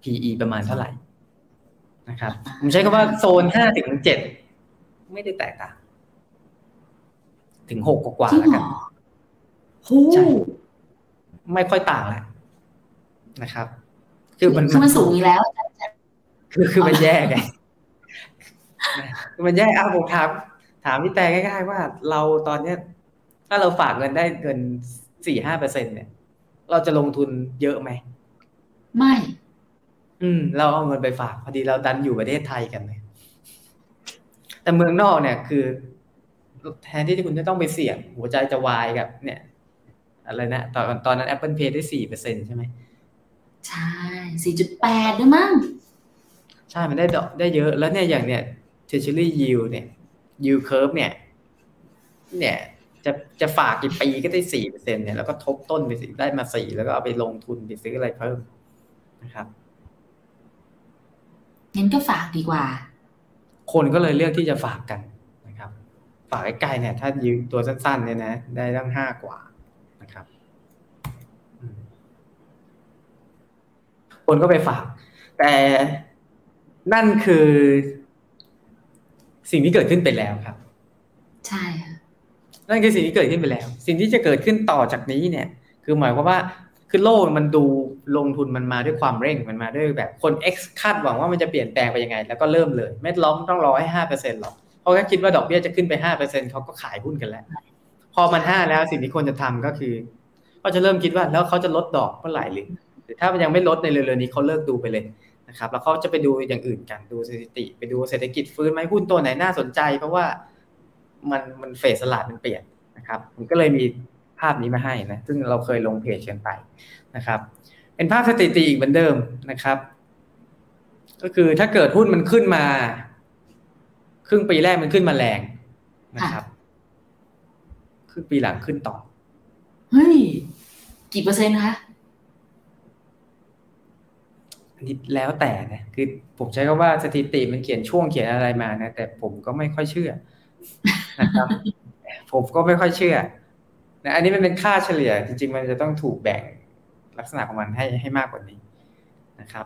PE ประมาณเท่าไหร่นะครับ ผมใช้คำว่าโซน5ถึง7ไม่ได้แตกต่างถึง6กว่าจริๆงแล้วเหรกันอโอ้ใช่ไม่ค่อยต่างแล้วนะครับ คือมันคือมันสูงอีกแล้ว คือคือมันแย่ไงคือมันแย่อ้าวผมถามถามพี่แต่ง่ายๆว่าเราตอนเนี้ย ถ้าเราฝากเงินได้เงินสี่ห้าเปอร์เซ็นเนี่ย เราจะลงทุนเยอะไหมไม่ อืม เราเอาเงินไปฝากพอดีเราดันอยู่ประเทศไทยกันเลยแต่เมืองนอกเนี่ยคือ แทนที่คุณจะต้องไปเสี่ยง หัวใจจะวายกับ เนี่ย อะไรนะตอนตอนนั้น Apple Pay ได้สี่เปอร์เซ็นใช่ไหม ใช่สี่จุดแปดด้วยมั้งใช่ มันได้ดอกได้เยอะ แล้วเนี่ยอย่างเนี่ย Treasury yield เนี่ย yield curve เนี่ย เนี่ยจะจะฝากกี่ปีก็ได้สี่เปอร์เซ็นเนี่ยแล้วก็ทบต้นไปสิได้มาสี่แล้วก็เอาไปลงทุนไปซื้ออะไรเพิ่มนะครับงั้นก็ฝากดีกว่า คนก็เลยเลือกที่จะฝากกันนะครับ ฝากใกล้ๆเนี่ย ถ้ายิวตัวสั้นๆเนี่ยนะ ได้ตั้งห้ากว่านะครับอืม คนก็ไปฝาก แต่นั่นคือสิ่งที่เกิดขึ้นไปแล้วครับ ใช่ค่ะนั่นคือสิ่งที่เกิดขึ้นไปแล้ว สิ่งที่จะเกิดขึ้นต่อจากนี้เนี่ย คือหมายความว่าคือโลกมันดูลงทุนมันมาด้วยความเร่งมันมาด้วยแบบคน X คาดหวังว่ามันจะเปลี่ยนแปลงไปยังไง แล้วก็เริ่มเลย ไม่ล้อมต้องรอให้ห้าเปอร์เซ็นต์หรอกเพราะถ้าคิดว่าดอกเบี้ยจะขึ้นไปห้าเปอร์เซ็นต์เขาก็ขายหุ้นกันแล้ว พอมันห้าแล้วสิ่งที่ควรจะทำก็คือ ก็จะเริ่มคิดว่าแล้วเขาจะลดดอกเมื่อไหร่หรือ หรือถ้ามันยังไม่ลดในเร็วๆนี้เขาเลิกดูไปเลยนะครับแล้วเขาจะไปดูอย่างอื่นกันดูสถิติ ไปดูเศรษฐกิจฟื้นไหมหุ้นตัวไหนน่าสนใจ เพราะว่ามันมันเฟสสลัดมันเปลี่ยนนะครับมันก็เลยมีภภาพนี้มาให้นะซึ่งเราเคยลงเพจกันไปนะครับ เป็นภาพสถิติอีกเหมือนเดิมนะครับ ก็คือถ้าเกิดหุ้นมันขึ้นมา ครึ่งปีแรกมันขึ้นมาแรงนะครับครึ่งปีหลังขึ้นต่อเฮ้ยกี่เปอร์เซ็นต์คะ นิดแล้วแต่นะคือผมใช้คำว่าสถิติมันเขียนช่วงเขียนอะไรมานะแต่ผมก็ไม่ค่อยเชื่อนะครับ ผมก็ไม่ค่อยเชื่อนะอันนี้มันเป็นค่าเฉลี่ย จริง ๆ มันจะต้องถูกแบ่งลักษณะของมันให้ให้มากกว่านี้นะครับ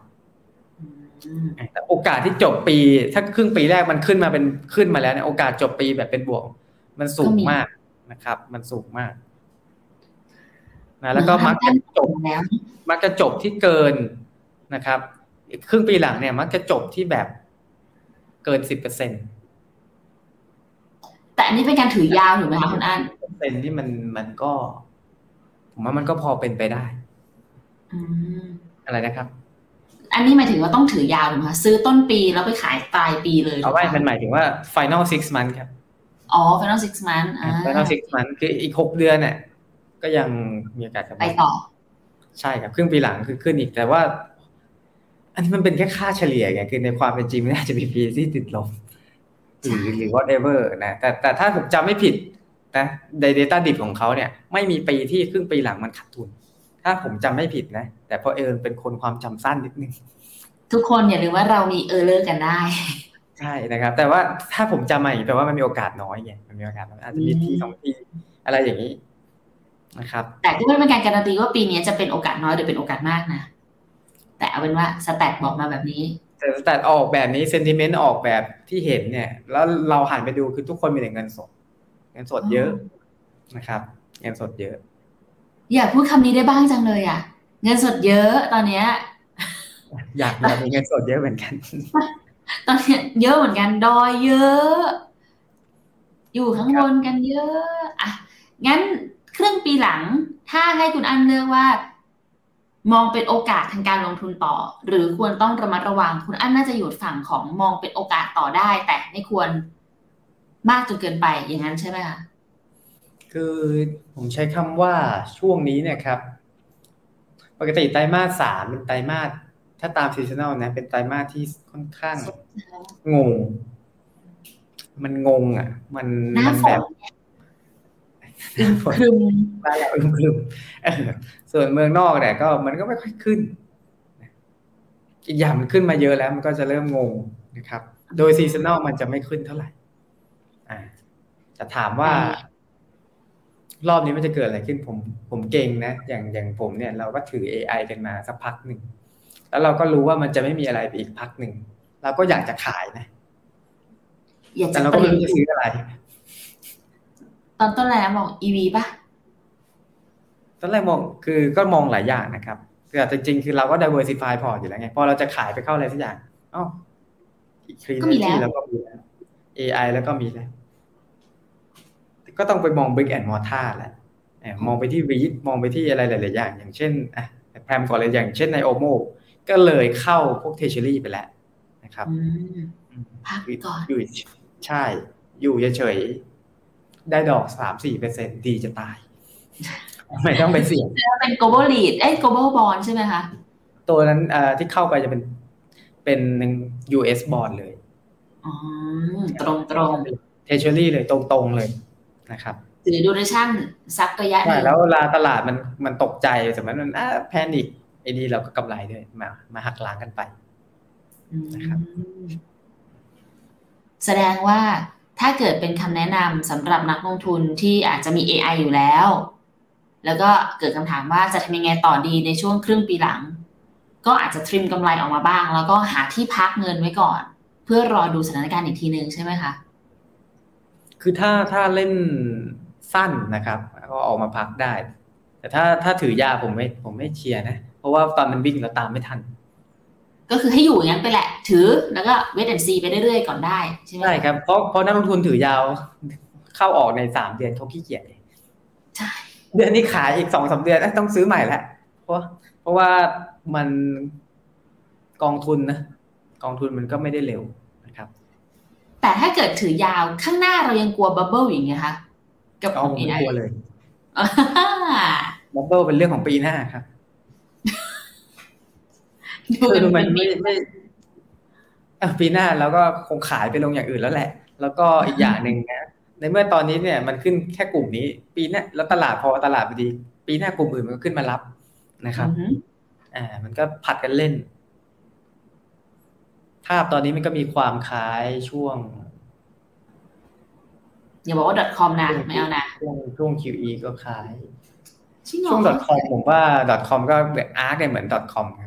อืมแต่โอกาสที่จบปี ถ้าครึ่งปีแรกมันขึ้นมาเป็นขึ้นมาแล้วเนี่ยโอกาสจบปีแบบเป็นบวก มันสูงมากนะครับ มันสูงมากนะแล้วก็มักจะจบแล้วมักจะจบที่เกิน นะครับครึ่งปีหลังเนี่ยมักจะจบที่แบบเกินสิบเปอร์เซ็นต์แต่อันนี้เป็นการถือยาวถูกไหมคะคุณอันเปอร์เซ็นต์ที่มันมันก็ ผมว่ามันก็พอเป็นไปได้อืมอะไรนะครับ อันนี้หมายถึงว่าต้องถือยาวถูกไหมคะซื้อต้นปีแล้วไปขายปลายปีเลยเอาไว้ถูกปะมันหมายถึงว่า final six month ครับอ๋อ final six month อ่า final six month คืออีกหกเดือนเนี่ยก็ยังมีโอกาสกำไรไปต่อ ใช่ครับครึ่งปีหลังคือขึ้นอีกแต่ว่า อันนี้มันเป็นแค่ค่าเฉลี่ยไงคือในความเป็นจริงมันน่าจะมีปีที่ติดลบหรือหรือ whatever นะแต่แต่ถ้าผมจำไม่ผิดนะใน data ดิบของเขาเนี่ย ไม่มีปีที่ครึ่งปีหลังมันขาดทุน ถ้าผมจำไม่ผิดนะ แต่เพราะเอิญเป็นคนความจำสั้นนิดนึง ทุกคนอย่าลืมว่าเรามี error กันได้ ใช่นะครับ แต่ว่าถ้าผมจำมาอีกแปลว่ามันมีโอกาสน้อยไงมันมีโอกาสน้อยอาจจะมีที่สองที่อะไรอย่างนี้นะครับ แต่ก็ไม่เป็นการการันตีว่าปีนี้จะเป็นโอกาสน้อยหรือเป็นโอกาสมากนะ แต่เอาเป็นว่า stat บอกมาแบบนี้ แต่แต่ออกแบบนี้ sentiment ออกแบบที่เห็นเนี่ย แล้วเราหันไปดูคือทุกคนมีแต่เงินสด เงินสดเยอะนะครับ เงินสดเยอะ อยากพูดคำนี้ได้บ้างจังเลยอะ เงินสดเยอะตอนเนี้ย อยากอยากมีเงินสดเยอะเหมือนกัน ตอนเนี้ยเยอะเหมือนกันดอยเยอะ อยู่ข้างบนกันเยอะอะงั้นครึ่งปีหลังถ้าให้คุณอันเลือกว่า มองเป็นโอกาสทางการลงทุนต่อ หรือควรต้องระมัดระวัง คุณอันน่าจะอยู่ฝั่งของมองเป็นโอกาสต่อได้ แต่ไม่ควรมากจนเกินไปอย่างนั้นใช่ไหมคะคือผมใช้คำว่าช่วงนี้เนี่ยครับ ปกติไตรมาสสามเป็นไตรมาสถ้าตาม seasonal นะเป็นไตรมาสที่ค่อนข้างงง มันงงอะ มันหน้ามันฝนแบบอึม ครึมบ้านเราอึมครึมเออส่วนเมืองนอกเนี่ยก็มันก็ไม่ค่อยขึ้น อีกอย่างมันขึ้นมาเยอะแล้วมันก็จะเริ่มงงนะครับ โดย seasonal มันจะไม่ขึ้นเท่าไหร่อ่าจะถามว่ารอบนี้มันจะเกิดอะไรขึ้นผมผมเก่งนะ อย่างอย่างผมเนี่ยเราก็ถือ AI กันมาสักพักหนึ่ง แล้วเราก็รู้ว่ามันจะไม่มีอะไรไปอีกพักหนึ่ง เราก็อยากจะขายนะอยากแต่จะเราเปก็ไม่ลี่ยนรู้จะซื้ออะไร ตอนต้นแล้วมอง EV ป่ะ ตอนแรกมองคือก็มองหลายอย่างนะครับแต่จริงๆ คือเราก็ diversify พอร์ตอยู่แล้วไง พอเราจะขายไปเข้าอะไรสักอย่างอ๋ออีกคลีนก็มีแล้วแล้วก็มีแล้ว AI แล้วก็มีแล้ว ก็ต้องไปมอง brick and mortar แหละเอ่อมองไปที่ REIT มองไปที่อะไรหลาย ๆ อย่าง อย่างเช่นอะแพมก่อนเลยอย่างเช่นในโอโมก็เลยเข้าพวก treasury ไปแล้วนะครับอืมพักก่อนอยู่ใช่ อยู่เฉยๆ ได้ดอกสามสี่เปอร์เซ็นดีจะตายไม่ต้องไปเสี่ยงแล้วเป็น global lead เอ้ย global bond ใช่ไหมคะ ตัวนั้นเอ่อที่เข้าไปจะเป็นเป็นหนึ่ง US bond เลยอ๋อตรงตรง Treasury เลยตรงๆเลยนะครับๆถือ duration สักระยะหใช่นึ่งแล้วเวลาตลาดมันมันตกใจสมมติมันอ่าแพนิคไอ้นี่เราก็กำไรด้วยมามาหักล้างกันไปอืมนะครับ แสดงว่า ถ้าเกิดเป็นคำแนะนำสำหรับนักลงทุนที่อาจจะมี AI อยู่แล้ว แล้วก็เกิดคำถามว่าจะทำยังไงต่อดีในช่วงครึ่งปีหลัง ก็อาจจะทริมกำไรออกมาบ้าง แล้วก็หาที่พักเงินไว้ก่อน เพื่อรอดูสถานการณ์อีกทีหนึ่งใช่ไหมคะ คือถ้าถ้าเล่นสั้นนะครับก็ออกมาพักได้ แต่ถ้าถ้าถือยาผมไม่ผมไม่เชียร์นะ เพราะว่าตอนมันวิ่งเราตามไม่ทัน ก็คือให้อยู่อย่างนั้นไปแหละ ถือแล้วก็เวทแอนซีไปเรื่อยๆก่อนได้ใช่ไหมะใช่ครับเพราะเพราะนักลงทุนถือยาวเข้าออกในสามเดือนเขาขี้เกียจใช่เดือนนี้ขายอีกสองสามเดือนเอ้ยต้องซื้อใหม่แล้วเพราะเพราะว่ามันกองทุนนะกองทุนมันก็ไม่ได้เร็วนะครับ แต่ถ้าเกิดถือยาวข้างหน้าเรายังกลัว bubble อย่างเงี้ยคะกับก็ของผมไม่ AI กลัวเลย bubble เป็นเรื่องของปีหน้าครับดูเป็น คือมันเป็นไม่ไม่อะปีหน้าแล้วก็คงขายไปลงอย่างอื่นแล้วแหละ แล้วก็อีกอย่างหนึ่งนะในเมื่อตอนนี้เนี่ยมันขึ้นแค่กลุ่มนี้ ปีหน้าแล้วตลาดพอตลาดดี ปีหน้ากลุ่มอื่นมันก็ขึ้นมารับนะครับอือหืออ่า มันก็ผัดกันเล่น ภาพตอนนี้มันก็มีความคล้ายช่วงอย่าบอกว่า .com นะไม่เอานะช่วงช่วง QE ก็คล้ายจริงเหรอช่วง .com ผมว่า .com ก็แบบอาร์คเนี่ยเหมือน .com ครั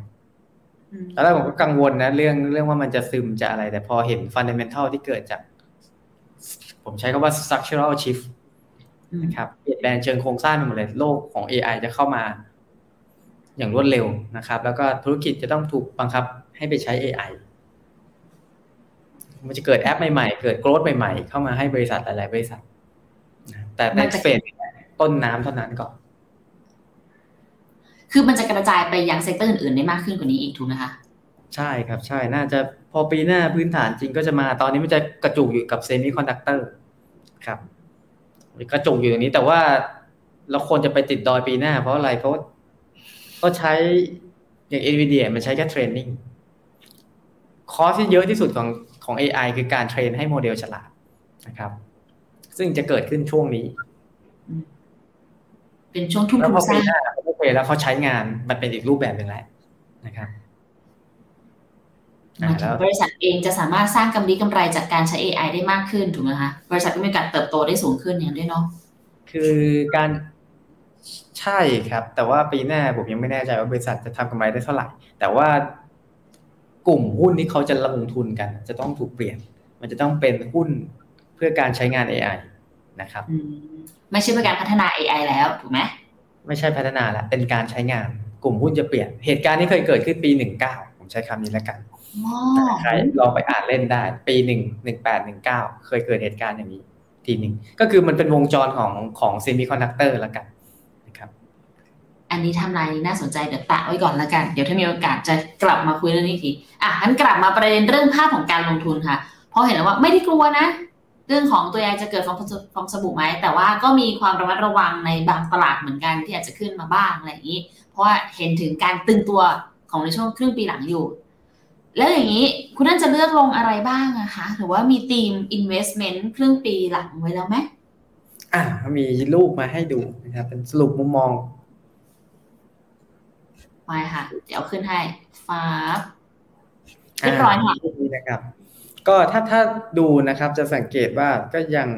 บอืม ตอนแรกผมก็กังวลนะ เรื่องเรื่องว่ามันจะซึมจะอะไร แต่พอเห็นฟันเดเมนทัลที่เกิดจาก ผมใช้คำว่า structural shift อืมนะครับเปลี่ยนแปลงเชิงโครงสร้างไปหมดเลยโลกของ AI จะเข้ามา อย่างรวดเร็วนะครับ แล้วก็ธุรกิจจะต้องถูกบังคับให้ไปใช้ AI มันจะเกิดแอปใหม่ๆ เกิดโกรธใหม่ๆ เข้ามาให้บริษัทหลายๆบริษัทนะแต่ next phase ต้นน้ำเท่านั้นก่อน คือมันจะกระจายไปยัง sector อื่นๆได้มากขึ้นกว่านี้อีกถูกไหมคะใช่ครับใช่น่าจะพอปีหน้าพื้นฐานจริงก็จะมาตอนนี้มันจะกระจุกอยู่กับ semiconductor ครับกระจุกอยู่อย่างนี้แต่ว่าเราควรจะไปติดดอยปีหน้า เพราะอะไรเพราะก็ใช้อย่าง NVIDIA มันใช้แค่ training cost ที่เยอะที่สุดของของ AI คือการ train ให้โมเดลฉลาดนะครับ ซึ่งจะเกิดขึ้นช่วงนี้ เป็นช่วงทุ่มแล้วทุนพอสร้าปีงหน้าโอเคแล้วเขาใช้งานมันเป็นอีกรูปแบบหนึ่งแล้วนะครับหมายถึงบริษัทเองจะสามารถสร้างกำไรกำไรจากการใช้ AI ได้มากขึ้นถูกไหมคะบริษัทก็มีโอกาสเติบโตได้สูงขึ้นอย่างด้วยเนาะคือการใช่ครับ แต่ว่าปีหน้าผมยังไม่แน่ใจว่าบริษัทจะทำกำไรได้เท่าไหร่ แต่ว่ากลุ่มหุ้นที่เขาจะลงทุนกัน จะต้องถูกเปลี่ยน มันจะต้องเป็นหุ้นเพื่อการใช้งาน AI นะครับอืม ไม่ใช่เพื่อการพัฒนา AI แล้วถูกไหมไม่ใช่พัฒนาละเป็นการใช้งานกลุ่มหุ้นจะเปลี่ยน เหตุการณ์นี้เคยเกิดขึ้นปีหนึ่งเก้าผมใช้คำนี้แล้วกันอ๋อใครลองไปอ่านเล่นได้ ปีหนึ่งหนึ่งแปดหนึ่งเก้าเคยเกิดเหตุการณ์อย่างนี้ ทีหนึ่งก็คือมันเป็นวงจรของของ semiconductor แล้วกันนะครับ อันนี้ทำลายนี้น่าสนใจเดี๋ยวแปะไว้ก่อนแล้วกัน เดี๋ยวถ้ามีโอกาสจะกลับมาคุยเรื่องนี้อีกที อะงั้นกลับมาประเด็นเรื่องภาพของการลงทุนค่ะ เพราะเห็นแล้วว่าไม่ได้กลัวนะ เรื่องของตัว AI จะเกิดฟองสฟองสบู่ไหมแต่ว่าก็มีความระมัดระวังในบางตลาดเหมือนกันที่อาจจะขึ้นมาบ้างอะไรอย่างนี้ เพราะว่าเห็นถึงการตึงตัวของในช่วงครึ่งปีหลังอยู่ แล้วอย่างนี้คุณน่าจะเลือกลงอะไรบ้างอะคะหรือว่ามีทีม investment ครึ่งปีหลังไว้แล้วไหมอ่ามีรูปมาให้ดูนะครับ เป็นสรุปมุมมองไปค่ะ เดี๋ยวเอาขึ้นให้ฟ้าเรียบร้อยค่ะานี่นะครับ ก็ถ้าถ้าดูนะครับ จะสังเกตว่าก็ยัง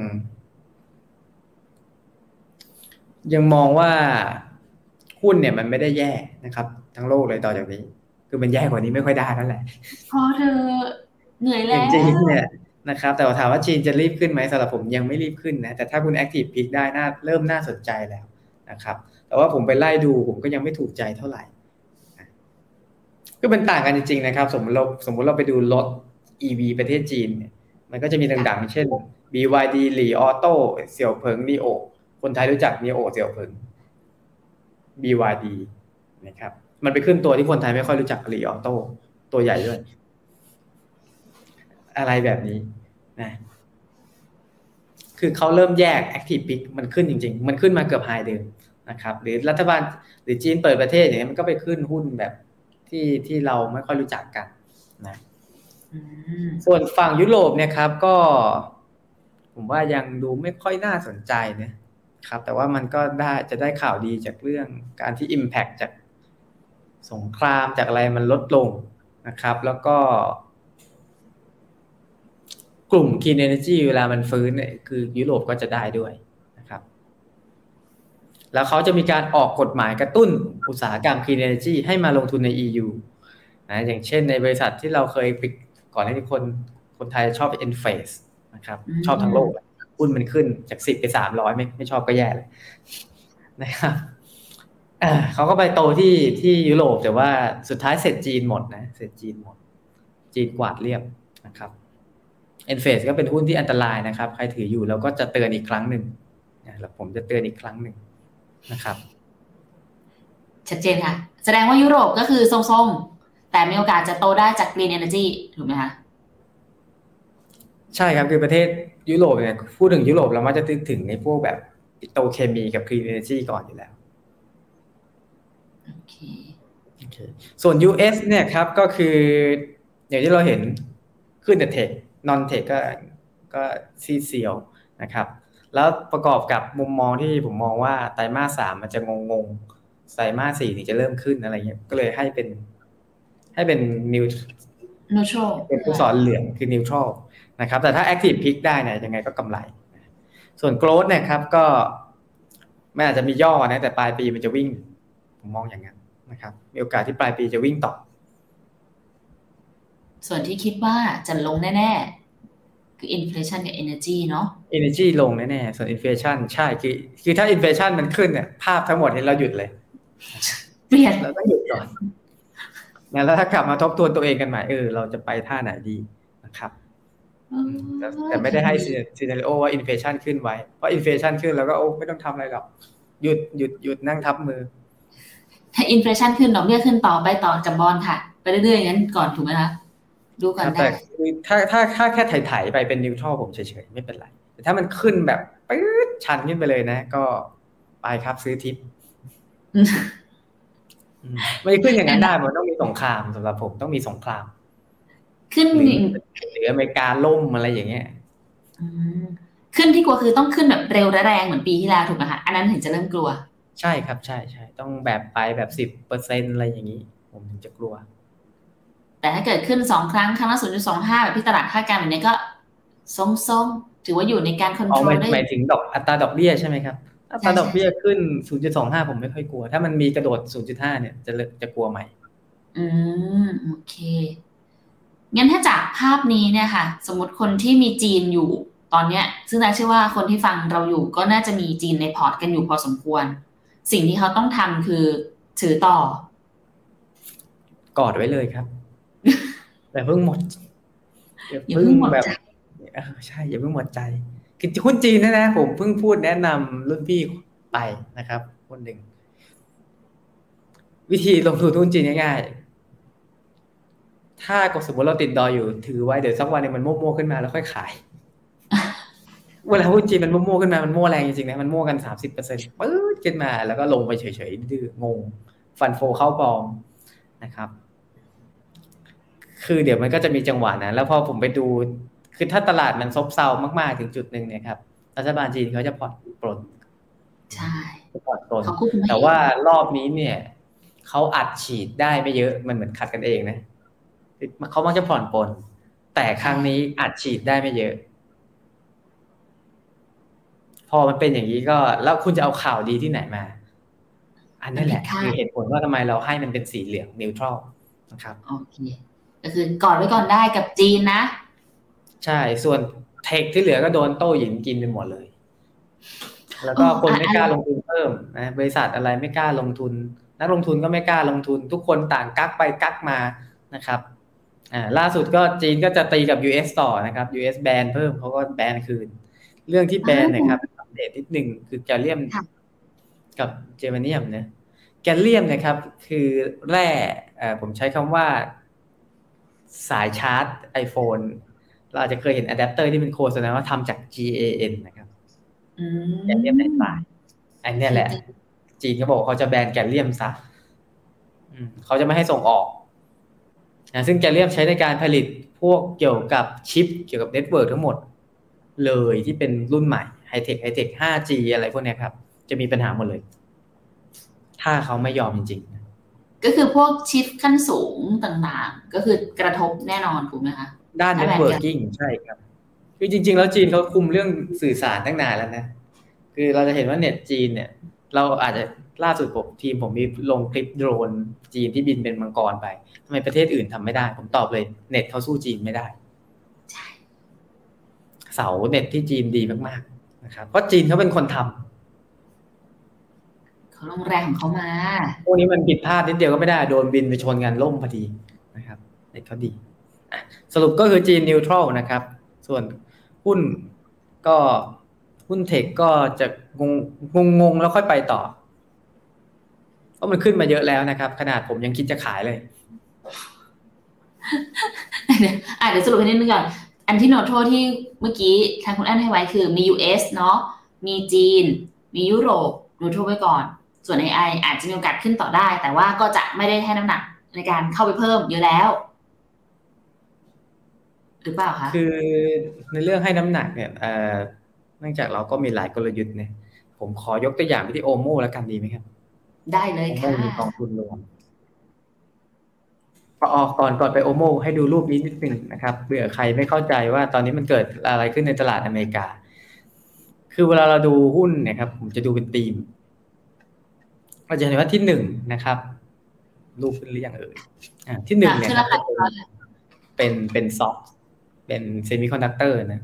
ยังมองว่าหุ้นเนี่ยมันไม่ได้แย่นะครับ ทั้งโลกเลยต่อจากนี้ คือมันแย่กว่านี้ไม่ค่อยได้นั่นแหละพอเธอเหนื่อยอแล้ย่าวงจีนเนี่ยนะครับ แต่ว่าถามว่าจีนจะรีบขึ้นไหมสำหรับผมยังไม่รีบขึ้นนะแต่ถ้าคุณแอคทีฟพิกได้น่าเริ่มน่าสนใจแล้วนะครับ แต่ว่าผมไปไล่ดูผมก็ยังไม่ถูกใจเท่าไหร่นะก็เป็นต่างกันจริงๆนะครับ สมมติเราสมมติเราไปดูรถ EV ประเทศจีนเนี่ยมันก็จะมีดังๆ เช่น BYD หลีออโต้เสี่ยวเผิงนีโอคนไทยรู้จักนีโอเสี่ยวเผิง BYD นะครับ มันไปขึ้นตัวที่คนไทยไม่ค่อยรู้จักหลีออโต้ตัวใหญ่ด้วย อะไรแบบนี้นะคือเขาเริ่มแยก Active Pick มันขึ้นจริง ๆ มันขึ้นมาเกือบไฮเดิมนะครับ หรือรัฐบาลหรือจีนเปิดประเทศอย่างนี้ยมันก็ไปขึ้นหุ้นแบบที่ที่เราไม่ค่อยรู้จักกันนะ ส่วนฝั่งยุโรปเนี่ยครับ ก็ ผมว่ายังดูไม่ค่อยน่าสนใจนะครับ แต่ว่ามันก็ได้จะได้ข่าวดีจากเรื่องการที่ Impact จากสงครามจากอะไรมันลดลงนะครับ แล้วก็ กลุ่ม Clean Energy เวลามันฟื้นเนี่ยคือยุโรปก็จะได้ด้วยนะครับ แล้วเขาจะมีการออกกฎหมายกระตุ้นอุตสาหกรรม Clean Energy ให้มาลงทุนใน EU นะอย่างเช่นในบริษัทที่เราเคยปิด ก่อนหน้านี้คนคนไทยชอบ e n f a c e นะครับ ชอบทั้งโลกอะหุ้นมันขึ้นจากสิบไปสามร้อยไม่ไม่ชอบก็แย่เลยนะครับเอ่อเขาก็ไปโตที่ที่ยุโรปแต่ว่าสุดท้ายเสร็จจีนหมดนะเสร็จจีนหมด จีนกวาดเรียบนะครับ e n f a c e ก็เป็นหุ้นที่อันตรายนะครับ ใครถืออยู่เราก็จะเตือนอีกครั้งหนึ่งนะแล้วผมจะเตือนอีกครั้งหนึ่งนะครับ ชัดเจนค่ะ แสดงว่ายุโรปก็คือทรงๆ แต่มีโอกาสจะโตได้จาก Green Energy ถูกไหมคะใช่ครับคือประเทศยุโรปเนี่ยพูดถึงยุโรปเรามักจะนึกถึงในพวกแบบปิโตเคมีกับคลีนเอเนจีก่อนอยู่แล้วโอเคโอเคส่วน US เนี่ยครับก็คืออย่างที่เราเห็นขึ้นแต่เทคนอนเทคก็ก็ซีเซียวนะครับ แล้วประกอบกับมุมมองที่ผมมองว่าไตรมาสสามมันจะงงงๆไตรมาสสี่ถึงจะเริ่มขึ้นอะไรเงี้ยก็เลยให้เป็น ให้เป็นนิว neutral เป็นผู้สอนเหลืองคือนิวทรัลนะครับ แต่ถ้า Active Pick ได้เนี่ยยังไงก็กำไร ส่วน Growth เนี่ยครับก็ไม่อาจจะมีย่อนะแต่ปลายปีมันจะวิ่ง ผมมองอย่างนั้นนะครับ มีโอกาสที่ปลายปีจะวิ่งต่อ ส่วนที่คิดว่าจะลงแน่ ๆ คือ inflation กับ energy เนาะ Energy ลงแน่ๆส่วน Inflation ใช่คือคือถ้า Inflation มันขึ้นเนี่ยภาพทั้งหมดเนี่ยเราหยุดเลย เปลี่ยนเราต้องหยุดก่อน นะแล้วถ้ากลับมาทบทวนตัวเองกันใหม่เออเราจะไปท่าไหนดีนะครับแต่แต่ไม่ได้ให้ scenario ว่า inflation ขึ้นไว้ เพราะ inflation ขึ้นแล้วก็โอ้ไม่ต้องทำอะไรหรอก หยุดหยุดหยุดนั่งทับมือ ถ้า inflation ขึ้นดอกเบี้ยขึ้นต่อไปต่อกับบอลค่ะ ไปเรื่อยๆอย่างนั้นก่อนถูกไหมคะดูก่อนแต่ได้คือถ้าถ้าถ้าแค่ไถๆไปเป็น neutral ผมเฉยๆไม่เป็นไร แต่ถ้ามันขึ้นแบบปื๊ดชันขึ้นไปเลยนะ ก็ไปครับซื้อทิปอืมอืม ไม่ขึ้นอย่างนั้นได้มันต้องมีสงครามสำหรับผมต้องมีสงคราม ขึ้นหรือหรืออเมริกาล่มอะไรอย่างเงี้ยอืมขึ้นที่กลัวคือต้องขึ้นแบบเร็วและแรงเหมือนปีที่แล้วถูกไหมคะอันนั้นถึงจะเริ่มกลัว ใช่ครับใช่ใช่ต้องแบบไปแบบสิบเปอร์เซ็นอะไรอย่างนี้ ผมถึงจะกลัว แต่ถ้าเกิดขึ้นสองครั้งครั้งละศูนย์จุดสองห้าแบบที่ตลาดคาดการณ์แบบนี้ก็ทรงๆถือว่าอยู่ในการคอนอ๋โทอรหลมายได้หมายถึงดอกอัตราดอกเบี้ยใช่ไหมครับ อัตราใช่ดอกเบี้ยขึ้น 0.25 ผมไม่ค่อยกลัว ถ้ามันมีกระโดด 0.5 เนี่ยจะเลิกจะกลัวใหม่อืมโอเค งั้นถ้าจากภาพนี้เนี่ยค่ะ สมมติคนที่มีจีนอยู่ตอนเนี้ย ซึ่งนาเชื่อว่าคนที่ฟังเราอยู่ก็น่าจะมีจีนในพอร์ตกันอยู่พอสมควร สิ่งที่เขาต้องทำคือถือต่อ กอดไว้เลยครับ แต่เพิ่งหมดอย่าเพิ่งหมดแบบใจเออใช่อย่าเพิ่งหมดใจ หุ้นจีนนะนะผมเพิ่งพูดแนะนำรุ่นพี่ไปนะครับคนหนึ่ง วิธีลงทุนหุ้นจีนง่ายๆ ถ้าสมมติเราติดดอยอยู่ ถือไว้เดี๋ยวสักวันนึงมันโม่ๆขึ้นมาแล้วค่อยขายเวลาหุ้นจีนมันโม่ๆขึ้นมา มันโม่แรงจริงๆนะ มันโม่กันสามสิบเปอร์เซ็นต์ปื๊ดขึ้นมา แล้วก็ลงไปเฉยๆดื้องง ฟันโฟเข้าปลอมนะครับ คือเดี๋ยวมันก็จะมีจังหวะนะ แล้วพอผมไปดู คือถ้าตลาดมันซบเซามากๆถึงจุดหนึ่งเนี่ยครับรัฐบาลจีนเขาจะผ่อนปลนใช่ผ่อนปลนเขาควบคุมให้แต่ว่ารอบนี้เนี่ยเขาอัดฉีดได้ไม่เยอะมันเหมือนขัดกันเองนะคือเขามักจะผ่อนปลนแต่ครั้งนี้อัดฉีดได้ไม่เยอะ พอมันเป็นอย่างนี้ก็ แล้วคุณจะเอาข่าวดีที่ไหนมา อันนั้นแหละคือเหตุผลว่าทำไมเราให้มันเป็นสีเหลืองนิวทรัลนะครับโอเคก็คือกอดไว้ก่อนได้กับจีนนะ ใช่ ส่วนเทคที่เหลือก็โดนโต้หยินกินไปหมดเลย แล้วก็อ๋อคนไม่อันกล้าลงทุนเพิ่มนะบริษัทอะไรไม่กล้าลงทุน นักลงทุนก็ไม่กล้าลงทุน ทุกคนต่างกักไปกักมานะครับอ่าล่าสุดก็จีนก็จะตีกับ US ต่อนะครับ US แบนเพิ่มเขาก็แบนคืน เรื่องที่แบนเนะครับอัปเดตนิดหนึ่งคือแกลเลียมค่ะกับเจอร์เมเนียมนะแกลเลียมนะครับ คือแร่เอ่อผมใช้คำว่าสายชาร์จ iPhone เราอาจจะเคยเห็นอะแดปเตอร์ที่เป็นโฆษณาว่าทำจาก GAN นะครับอืม gallium nitrideอันเนี้ยแหละ จีนเขาบอกเขาจะแบนแกลเลียมซะอืมเขาจะไม่ให้ส่งออกนะซึ่งแกลเลียมใช้ในการผลิตพวกเกี่ยวกับชิป เกี่ยวกับ network ทั้งหมด เลยที่เป็นรุ่นใหม่ไฮเทคไฮเทค 5G อะไรพวกเนี้ยครับ จะมีปัญหาหมดเลย ถ้าเขาไม่ยอมจริงๆก็คือพวกชิปขั้นสูงต่างๆ ก็คือกระทบแน่นอนถูกไหมคะ ด้านถ้าแบบ networking ใช่ครับ คือจริง ๆ แล้วจีนเขาคุมเรื่องสื่อสารตั้งนานแล้วนะ คือเราจะเห็นว่าเน็ตจีนเนี่ย เราอาจจะล่าสุดผมทีมผมมีลงคลิปโดรนจีนที่บินเป็นมังกรไปทำไมประเทศอื่นทำไม่ได้ ผมตอบเลยเน็ตเขาสู้จีนไม่ได้ใช่เสาเน็ตที่จีนดีมากๆนะครับเพราะจีนเขาเป็นคนทำเขาลงแรงของเขามาพวกนี้มันผิดพลาดนิดเดียวก็ไม่ได้โดนบินไปชนกันล่มพอดีนะครับเน็ตเขาดีอะ สรุปก็คือจีนนิวทรัลนะครับ ส่วนหุ้นก็หุ้นเทคก็จะงงงงงแล้วค่อยไปต่อ เพราะมันขึ้นมาเยอะแล้วนะครับ ขนาดผมยังคิดจะขายเลยเดี๋ยวอะเดี๋ยวสรุปให้นิดนึงก่อน อันที่โนโทที่เมื่อกี้ทางคุณอันให้ไว้คือมี US เนาะ มีจีน มียุโรปดูทั่วไปก่อน ส่วน AI อาจจะมีโอกาสขึ้นต่อได้ แต่ว่าก็จะไม่ได้ให้น้ำหนักในการเข้าไปเพิ่มเยอะแล้ว หรือเปล่าคะคือในเรื่องให้น้ำหนักเนี่ยเอ่อเนื่องจากเราก็มีหลายกลยุทธ์เนี่ย ผมขอยกตัวอย่างไปที่โอโมแล้วกันดีไหมครับ ได้เลยโอโมค่ะมีกองทุนรวมพอออกก่อนก่อนไปโอโมให้ดูรูปนี้นิดหนึ่งนะครับเผื่อใครไม่เข้าใจว่าตอนนี้มันเกิดอะไรขึ้นในตลาดอเมริกา คือเวลาเราดูหุ้นเนะครับ ผมจะดูเป็นธีมเราจะเห็นว่าที่หนึ่งนะครับ รูปขึ้นหรือยังเอ่ยอ่าที่หนึ่งเนี่ยขึ้นครารับคาเป็นเป็น SOX เป็น semiconductor นะ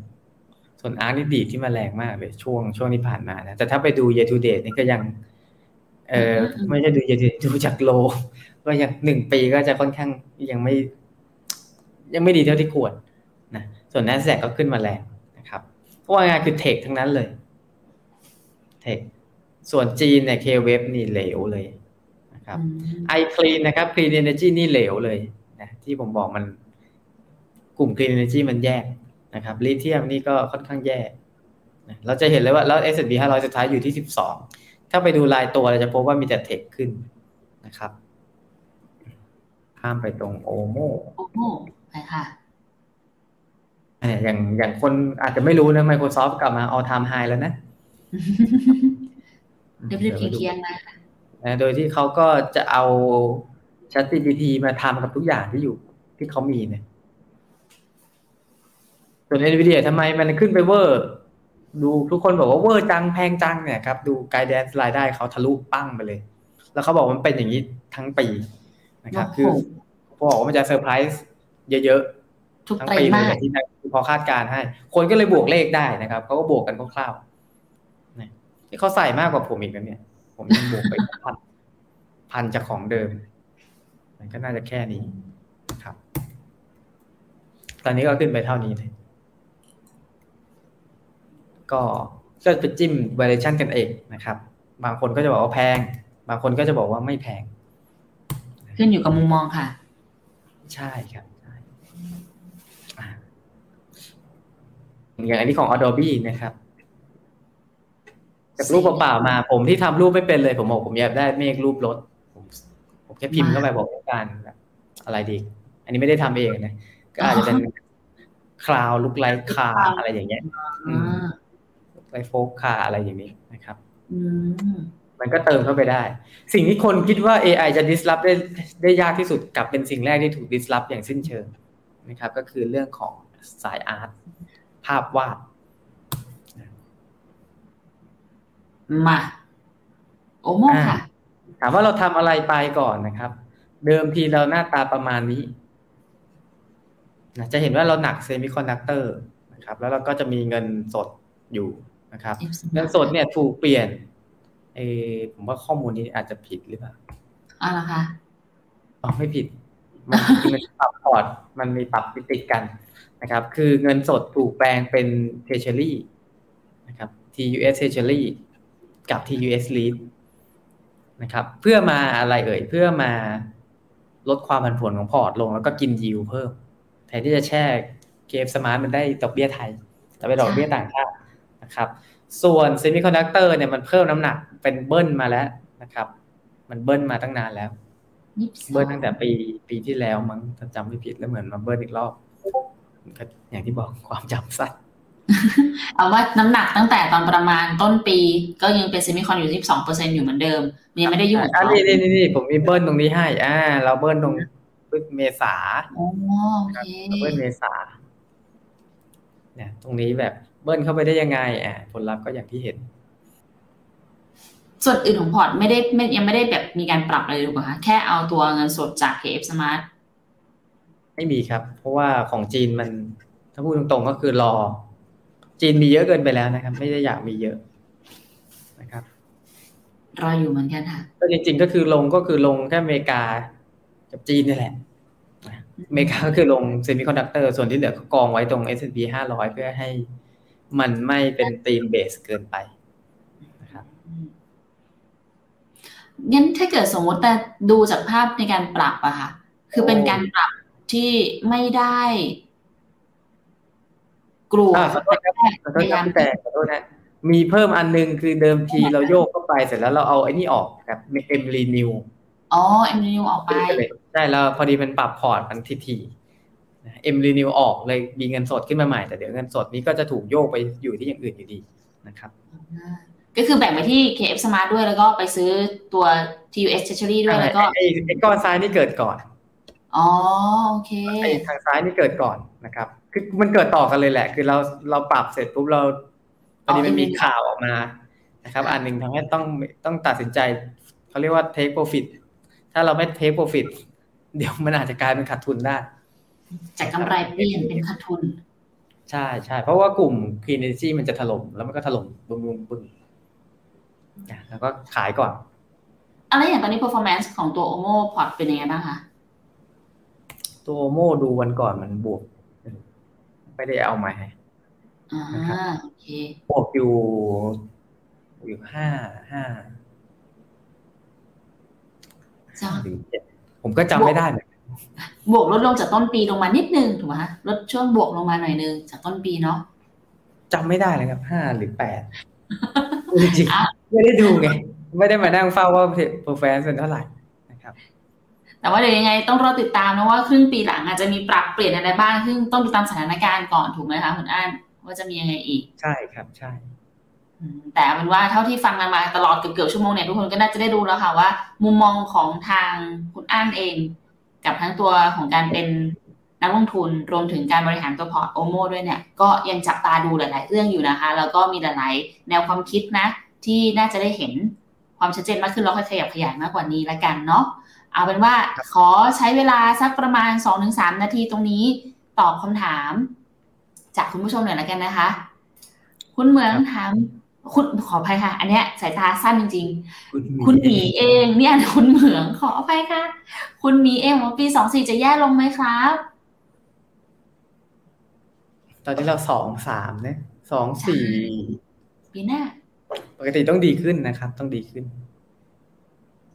ส่วน ARK นี่ดีดที่มาแรงมากเลยช่วงช่วงที่ผ่านมานะ แต่ถ้าไปดู year to date นี่ก็ยัง เออไม่ใช่ดู year to date ดูจาก low ก็ยังหนึ่งปีก็จะค่อนข้างยังไม่ ยังไม่ดีเท่าที่ควรนะส่วน NASDAQ ก็ขึ้นมาแรงนะครับเพราะว่างานคือ tech ทั้งนั้นเลย tech ส่วนจีนเนี่ย KWEB นี่เหลวเลยนะครับอืมไอคลีนนะครับ Clean Energy นี่เหลวเลยนะที่ผมบอกมัน กลุ่ม Clean Energy มันแยกนะครับลิเธียมนี่ก็ค่อนข้างแย่นะเราจะเห็นเลยว่าแล้ว S&P 500 สุดท้ายอยู่ที่ 12 ถ้าไปดูรายตัวเราจะพบว่ามีแต่เทคขึ้นนะครับข้ามไปตรงโอโมโอ้โหไปค่ะเนี่ยอย่างอย่างคนอาจจะไม่รู้นะ Microsoft กลับมา all time high แล้วนะเรียบๆเคียงๆนะนะโดยที่เขาก็จะเอา ChatGPT มาทำกับทุกอย่างที่อยู่ที่เขามีเนี่ย ส่วน NVIDIA ทำไมมันขึ้นไปเวอร์ ดูทุกคนบอกว่าเวอร์จังแพงจังเนี่ยครับดูไกด์แดนรายได้เขาทะลุปั้งไปเลย แล้วเขาบอกมันเป็นอย่างนี้ทั้งปีนะครับโอ้โหคือบอกว่ามันจะเซอร์ไพรส์เยอะทุกๆทั้งไตรปีเลมายสที่พอคาดการณ์ให้ คนก็เลยบวกเลขได้นะครับเขาก็บวกกันคร่าวๆนะที่เขาใส่มากกว่าผมอีกนะเนี่ย ผมยังบวกไปพันพันจากของเดิมมันก็น่าจะแค่นี้ครับ ตอนนี้ก็ขึ้นไปเท่านี้เลย ก็ก็ไปจิ้ม valuation กันเองนะครับ บางคนก็จะบอกว่าแพง บางคนก็จะบอกว่าไม่แพง ขึ้นอยู่กับมุมมองค่ะ ใช่ครับใช่อ่าอย่างอันนี้ของ Adobe นะครับจากรูปเปล่าๆมา ผมที่ทำรูปไม่เป็นเลย ผมบอกผมอยากได้เมฆรูปรถ ผมผมแค่พิมพ์เข้าไปบอกต้องการแบบอะไรดี อันนี้ไม่ได้ทำเองนะ ก็อาจจะเป็น cloud look like car อะไรอย่างเงี้ยอืม like fog car อะไรอย่างนี้นะครับอืมมันก็เติมเข้าไปได้ สิ่งที่คนคิดว่า AI จะ disrupt ได้ได้ยากที่สุดกลับเป็นสิ่งแรกที่ถูก disrupt อย่างสิ้นเชิงนะครับ ก็คือเรื่องของสาย art ภาพวาดมา OMO ค่ะ ถามว่าเราทำอะไรไปก่อนนะครับ เดิมทีเราหน้าตาประมาณนี้นะจะเห็นว่าเราหนักเซมิคอนดักเตอร์นะครับ แล้วเราก็จะมีเงินสดอยู่ นะครับเงินสดเนี่ยถูกเปลี่ยนเออผมว่าข้อมูลนี้อาจจะผิดหรือเปล่าอ่าละคะอ๋อไม่ผิด มันมันปรับพอร์ตมันมีปรับติดๆกันนะครับ คือเงินสดถูกแปลงเป็น Treasury นะครับ TUS Treasury กับ TUS Lead นะครับ เพื่อมาอะไรเอ่ย เพื่อมาลดความผันผวนของพอร์ตลงแล้วก็กินยิวเพิ่ม แทนที่จะแช่KF Smart มันได้ดอกเบี้ยไทย แต่ไปดอกเบี้ยต่างชาติ นะครับ ส่วนเซมิคอนดักเตอร์เนี่ยมันเพิ่มน้ำหนักเป็นเบิ้ลมาแล้วนะครับ มันเบิ้ลมาตั้งนานแล้วยี่สิบสองเบิ้ลตั้งแต่ปีปีที่แล้วมั้งถ้าจำไม่ผิดแล้วเหมือนมาเบิ้ลอีกรอบก็อย่างที่บอกความจำสั้นเอาว่าน้ำหนักตั้งแต่ตอนประมาณต้นปี ก็ยังเป็นเซมิคอนอยู่ที่สองเปอร์เซ็นอยู่เหมือนเดิมมันยังไม่ได้ยุ่งกับอ่าเขานี่นี่นี่นี่ผมมีเบิ้ลตรงนี้ให้ อ่า เราเบิ้ลตรงพฤษเมษาอ๋อโอเคเราเบิ้ลเมษาเนี่ยตรงนี้แบบ เบิ้ลเข้าไปได้ยังไงอ่าผลลัพธ์ก็อย่างที่เห็น ส่วนอื่นของพอร์ตไม่ได้ไม่ยังไม่ได้แบบมีการปรับอะไรหรือเปล่าคะแค่เอาตัวเงินสดจาก KF Smart ไม่มีครับ เพราะว่าของจีนมันถ้าพูดตรงๆก็คือรอ จีนมีเยอะเกินไปแล้วนะครับ ไม่ได้อยากมีเยอะนะครับรออยู่เหมือนกันค่ะก็จริง ๆ ก็คือลงก็คือลงแค่อเมริกากับจีนนี่แหละนะอเมริกาก็คือลงเซมิคอนดักเตอร์ส่วนที่เหลือก็กองไว้ตรง S&P 500 เพื่อให้ มันไม่เป็น theme based เกินไปนะครับงั้นถ้าเกิดสมมติแต่ดูจากภาพในการปรับอะค่ะ คือเป็นการปรับที่ไม่ได้กลัวอ่าขอโทษครับขอโทษครับพี่แต่ขอโทษนะมีเพิ่มอันนึงคือเดิมทีเราโยกเข้าไปเสร็จแล้วเราเอาไอ้นี่ออกครับ M-RENEWอ๋อ M-RENEW ออกไปใช่แล้วพอดีมันปรับพอร์ตมันทีที M-RENEW ออกเลยมีเงินสดขึ้นมาใหม่แต่เดี๋ยวเงินสดนี้ก็จะถูกโยกไปอยู่ที่อย่างอื่นอยู่ดีนะครับก็คือแบ่งไปที่ KF Smart ด้วยแล้วก็ไปซื้อตัว TUS Treasury ด้วยแล้วก็ไอ้ไอ้ก้อนซ้ายนี่เกิดก่อนอ๋อโอเคไอ้ทางซ้ายนี่เกิดก่อนนะครับ คือมันเกิดต่อกันเลยแหละ คือเราเราปรับเสร็จปุ๊บเราพอดีมันมีข่าวออกมานะครับ อันหนึ่งทำให้ต้องต้องตัดสินใจเขาเรียกว่า take profit ถ้าเราไม่ take profit เดี๋ยวมันอาจจะกลายเป็นขาดทุนได้ จากกำไรเปลี่ยนเป็นขาดทุน ใช่ใช่เพราะว่ากลุ่ม Clean Energy มันจะถล่มแล้วมันก็ถล่มบึ้มบึ้มบึ้มแล้วก็ขายก่อนอะไรอย่างตอนนี้ performance ของตัว Omo Port เป็นยังไงบ้างคะตัวโมดูวันก่อนมันบวกไม่ได้เอามาให้อ่านะครับโอเคบวกอยู่อยู่ห้าห้าจ้ะหรือเจ็ดผมก็จำไม่ได้เหมือนกัน บวกลดลงจากต้นปีลงมานิดนึงถูกไหมคะลดช่วงบวกลงมาหน่อยนึงจากต้นปีเนาะจำไม่ได้เลยครับห้าหรือแปดจริงๆไม่ได้ดูไงไม่ได้มานั่งเฝ้าว่า performance เป็นเท่าไหร่นะครับ แต่ว่าเดี๋ยวยังไงต้องรอติดตามนะว่าครึ่งปีหลังอาจจะมีปรับเปลี่ยนอะไรบ้างซึ่งต้องดูตามสถานการณ์ก่อนถูกไหมคะคุณอั้นว่าจะมียังไงอีก ใช่ครับใช่อืมแต่เอาเป็นว่าเท่าที่ฟังกันมาตลอดเกือบๆชั่วโมงเนี่ยทุกคนก็น่าจะได้รู้แล้วค่ะว่า มุมมองของทางคุณอั้นเอง กับทั้งตัวของการเป็นนักลงทุนรวมถึงการบริหารตัวพอร์ตโอโมด้วยเนี่ย ก็ยังจับตาดูหลาย ๆ เรื่องอยู่นะคะ แล้วก็มีหลาย ๆ แนวความคิดนะ ที่น่าจะได้เห็นความชัดเจนมากขึ้นแล้วค่อยขยับขยายมากกว่านี้ละกันเนาะเอาเป็นว่าขอใช้เวลาสักประมาณ 2-3 นาทีตรงนี้ตอบคำถาม จากคุณผู้ชมหน่อยละกันนะคะ คุณเหมืองถาม คุณขออภัยค่ะ อันเนี้ยสายตาสั้นจริง ๆ คุณหมีเองเนี่ยคุณเหมืองขออภัยค่ะ คุณหมีเองว่าปีสองสี่จะแย่ลงไหมครับ ตอนนี้เราสองสามเนี่ยสองสี่ปีหน้า ปกติต้องดีขึ้นนะครับ ต้องดีขึ้น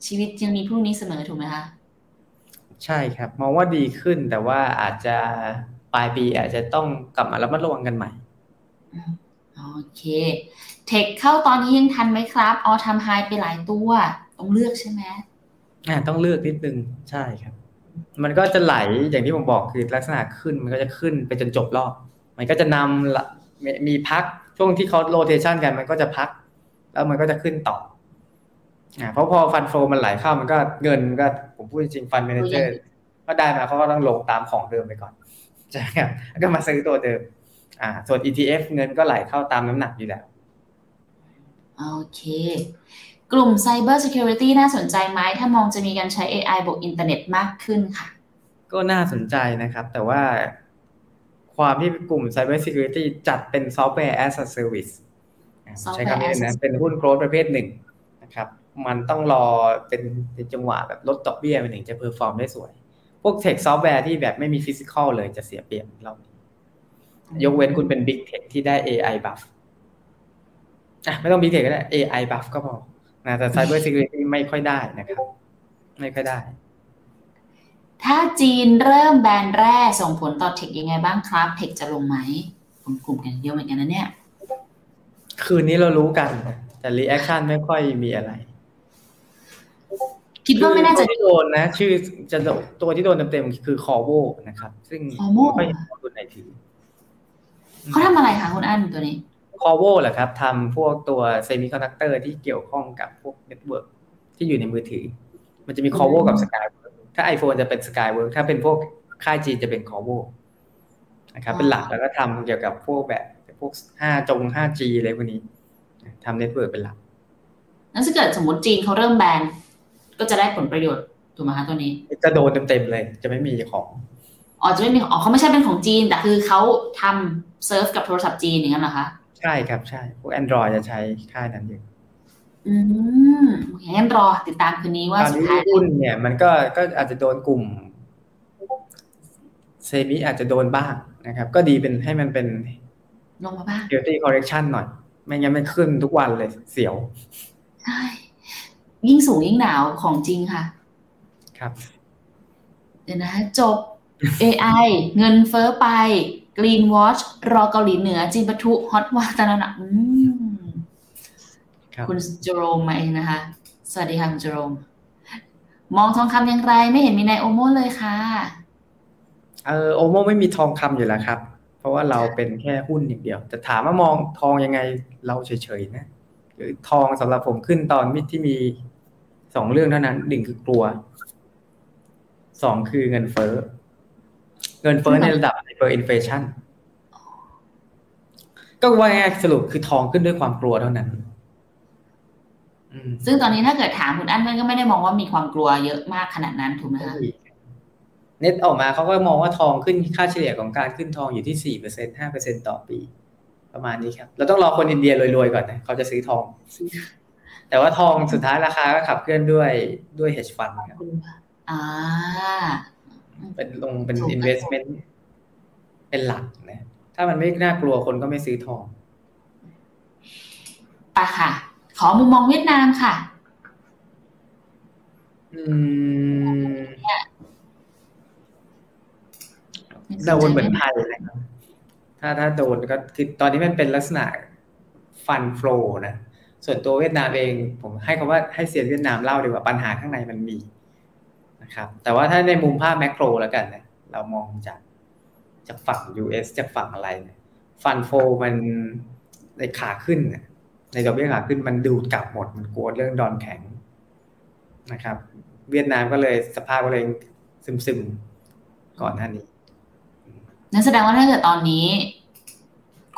ชีวิตยังมีพรุ่งนี้เสมอถูกไหมคะใช่ครับ มองว่าดีขึ้นแต่ว่าอาจจะปลายปีอาจจะต้องกลับมาระมัดระวังกันใหม่อืมโอเค เทคเข้าตอนนี้ยังทันไหมครับออทำไฮไปหลายตัว ต้องเลือกใช่ไหมอ่าต้องเลือกนิดนึงใช่ครับ มันก็จะไหลอย่างที่ผมบอกคือลักษณะขึ้นมันก็จะขึ้นไปจนจบรอบ มันก็จะนำละมีมีพักช่วงที่เขา rotation กันมันก็จะพัก แล้วมันก็จะขึ้นต่ออ่าเพราะพอ fund flow มันไหลเข้ามันก็เงินก็ผมพูดจริง fund manager ก็ได้มาเขาก็ต้องลงตามของเดิมไปก่อนใช่ครับแล้วก็มาซื้อตัวเดิมอ่าส่วน ETF เงินก็ไหลเข้าตามน้ำหนักอยู่แล้ว โอเค กลุ่ม Cyber Security น่าสนใจไหมถ้ามองจะมีการใช้ AI บวกอินเทอร์เน็ตมากขึ้นค่ะ ก็น่าสนใจนะครับ แต่ว่าความที่กลุ่ม Cyber Security จัดเป็น Software as a Service อะ Software ใช้คำนี้ as a นะ Service เป็นหุ้น growth ประเภทหนึ่งนะครับ มันต้องรอเป็นเป็นจังหวะแบบลดดอกเบี้ยไปหนึ่งจะ perform ได้สวย พวก tech software ที่แบบไม่มี physical เลยจะเสียเปรียบรอบนี้ยกเว้นคุณเป็น Big Tech ที่ได้ AI buff อะไม่ต้อง Big Tech ก็ได้ AI buff ก็พอนะแต่ Cyber Security ไม่ค่อยได้นะครับ ไม่ค่อยได้ ถ้าจีนเริ่มแบนแร่ส่งผลต่อ tech ยังไงบ้างครับ tech จะลงไหมผมกลุ่มกันเดียวเหมือนกันนะเนี่ย คืนนี้เรารู้กัน แต่ reaction ไม่ค่อยมีอะไร คิดว่าไม่น่าจะตัวที่โดนนะ ชื่อจะโดนตัวที่โดนเต็มๆคือคอโวนะครับ ซึ่ง Qorvo ไม่ค่อยเห็นคนไหนถือเขาทำอะไรคะคุณอั้นตัวนี้ คอโวแหละครับทำพวกตัวเซมิคอนดักเตอร์ที่เกี่ยวข้องกับพวก network ที่อยู่ในมือถือ มันจะมี Qorvo กับ Sky ถ้า iPhone จะเป็น Skyworks ถ้าเป็นพวกค่ายจีนจะเป็นคอโวนะครับเป็นหลักแล้วก็ทำเกี่ยวกับพวกแบบพวก 5 จง 5G อะไรพวกนี้ทำ network เป็นหลักนั่นถ้าเกิดสมมติจีนเขาเริ่มแบนก็จะได้ผลประโยชน์ถูกไหมคะตัวนี้ จะโดนเต็มๆเลย จะไม่มีของอ๋อจะไม่มีอ๋อเขาไม่ใช่เป็นของจีน แต่คือเขาทำเซิร์ฟกับโทรศัพท์จีนอย่างนั้นเหรอคะ ใช่ครับใช่ พวก Android จะใช้ค่ายนั้นอยู่อืมโอเคงั้นรอติดตามคืนนี้ว่าตอนสุดนี้ท้ายหุ้นเนี่ย มันก็ก็อาจจะโดนกลุ่มเซมิอาจจะโดนบ้างนะครับ ก็ดีเป็นให้มันเป็นลงมาบ้าง guilty correction หน่อย ไม่งั้นมันขึ้นทุกวันเลยเสียว ใช่ ยิ่งสูงยิ่งหนาวของจริงค่ะ ครับ เดี๋ยวนะ จบ AI เงินเฟ้อไป Green Watch รอเกาหลีเหนือ จีนปะทุฮอตวาตานานะอืมคุณจโรมมาเองนะคะ สวัสดีค่ะคุณจโรม มองทองคำอย่างไร ไม่เห็นมีในโอโมเลยค่ะเออโอโมไม่มีทองคำอยู่แล้วครับ เพราะว่าเราเป็นแค่หุ้นอย่างเดียว แต่ถามว่ามองทองยังไงเราเฉยๆนะหรือทองสำหรับผมขึ้นตอนมิที่มีสองเรื่องเท่านั้นหนึ่งคือกลัวสองคือเงินเฟ้อเงินเฟ้อในระดับ hyperinflation ก็ว่าง่ายๆสรุปคือทองขึ้นด้วยความกลัวเท่านั้นอืมซึ่งตอนนี้ถ้าเกิดถามคุณอั้นมันก็ไม่ได้มองว่ามีความกลัวเยอะมากขนาดนั้นถูกไหมคะเน็ตออกมาเขาก็มองว่าทองขึ้นค่าเฉลี่ยของการขึ้นทองอยู่ที่สี่เปอร์เซ็นห้าเปอร์เซ็นต่อปี ประมาณนี้ครับ เราต้องรอคนอินเดียรวยๆก่อนนะเขาจะซื้อทอง แต่ว่าทองสุดท้ายราคาก็ขับเคลื่อนด้วยด้วย hedge fund ครับอ่าเป็นลงเป็นถูก investment เป็นหลักนะถ้ามันไม่น่ากลัวคนก็ไม่ซื้อทองปะค่ะ ขอมุมมองเวียดนามค่ะ อืมโดนเหมือนไทยนะครับถ้าถ้าโดนก็คือตอนนี้มันเป็นลักษณะฟันฟล w นะ ส่วนตัวเวียดนามเอง ผมให้คำว่าให้เซียนเวียดนามเล่าดีกว่าปัญหาข้างในมันมีนะครับ แต่ว่าถ้าในมุมภาพแมกโรแล้วกันนะเรามองจาก จากฝั่ง US จากฝั่งอะไรเนี่ยฟันโฟมันในขาขึ้นน่ะในดอกเบี้ยขาขึ้นมันดูดกลับหมดมันกลัวเรื่องดอนแข็งนะครับ เวียดนามก็เลยสภาพก็เลยซึมๆก่อนหน้านี้นั่นแสดงว่าถ้าเกิดตอนนี้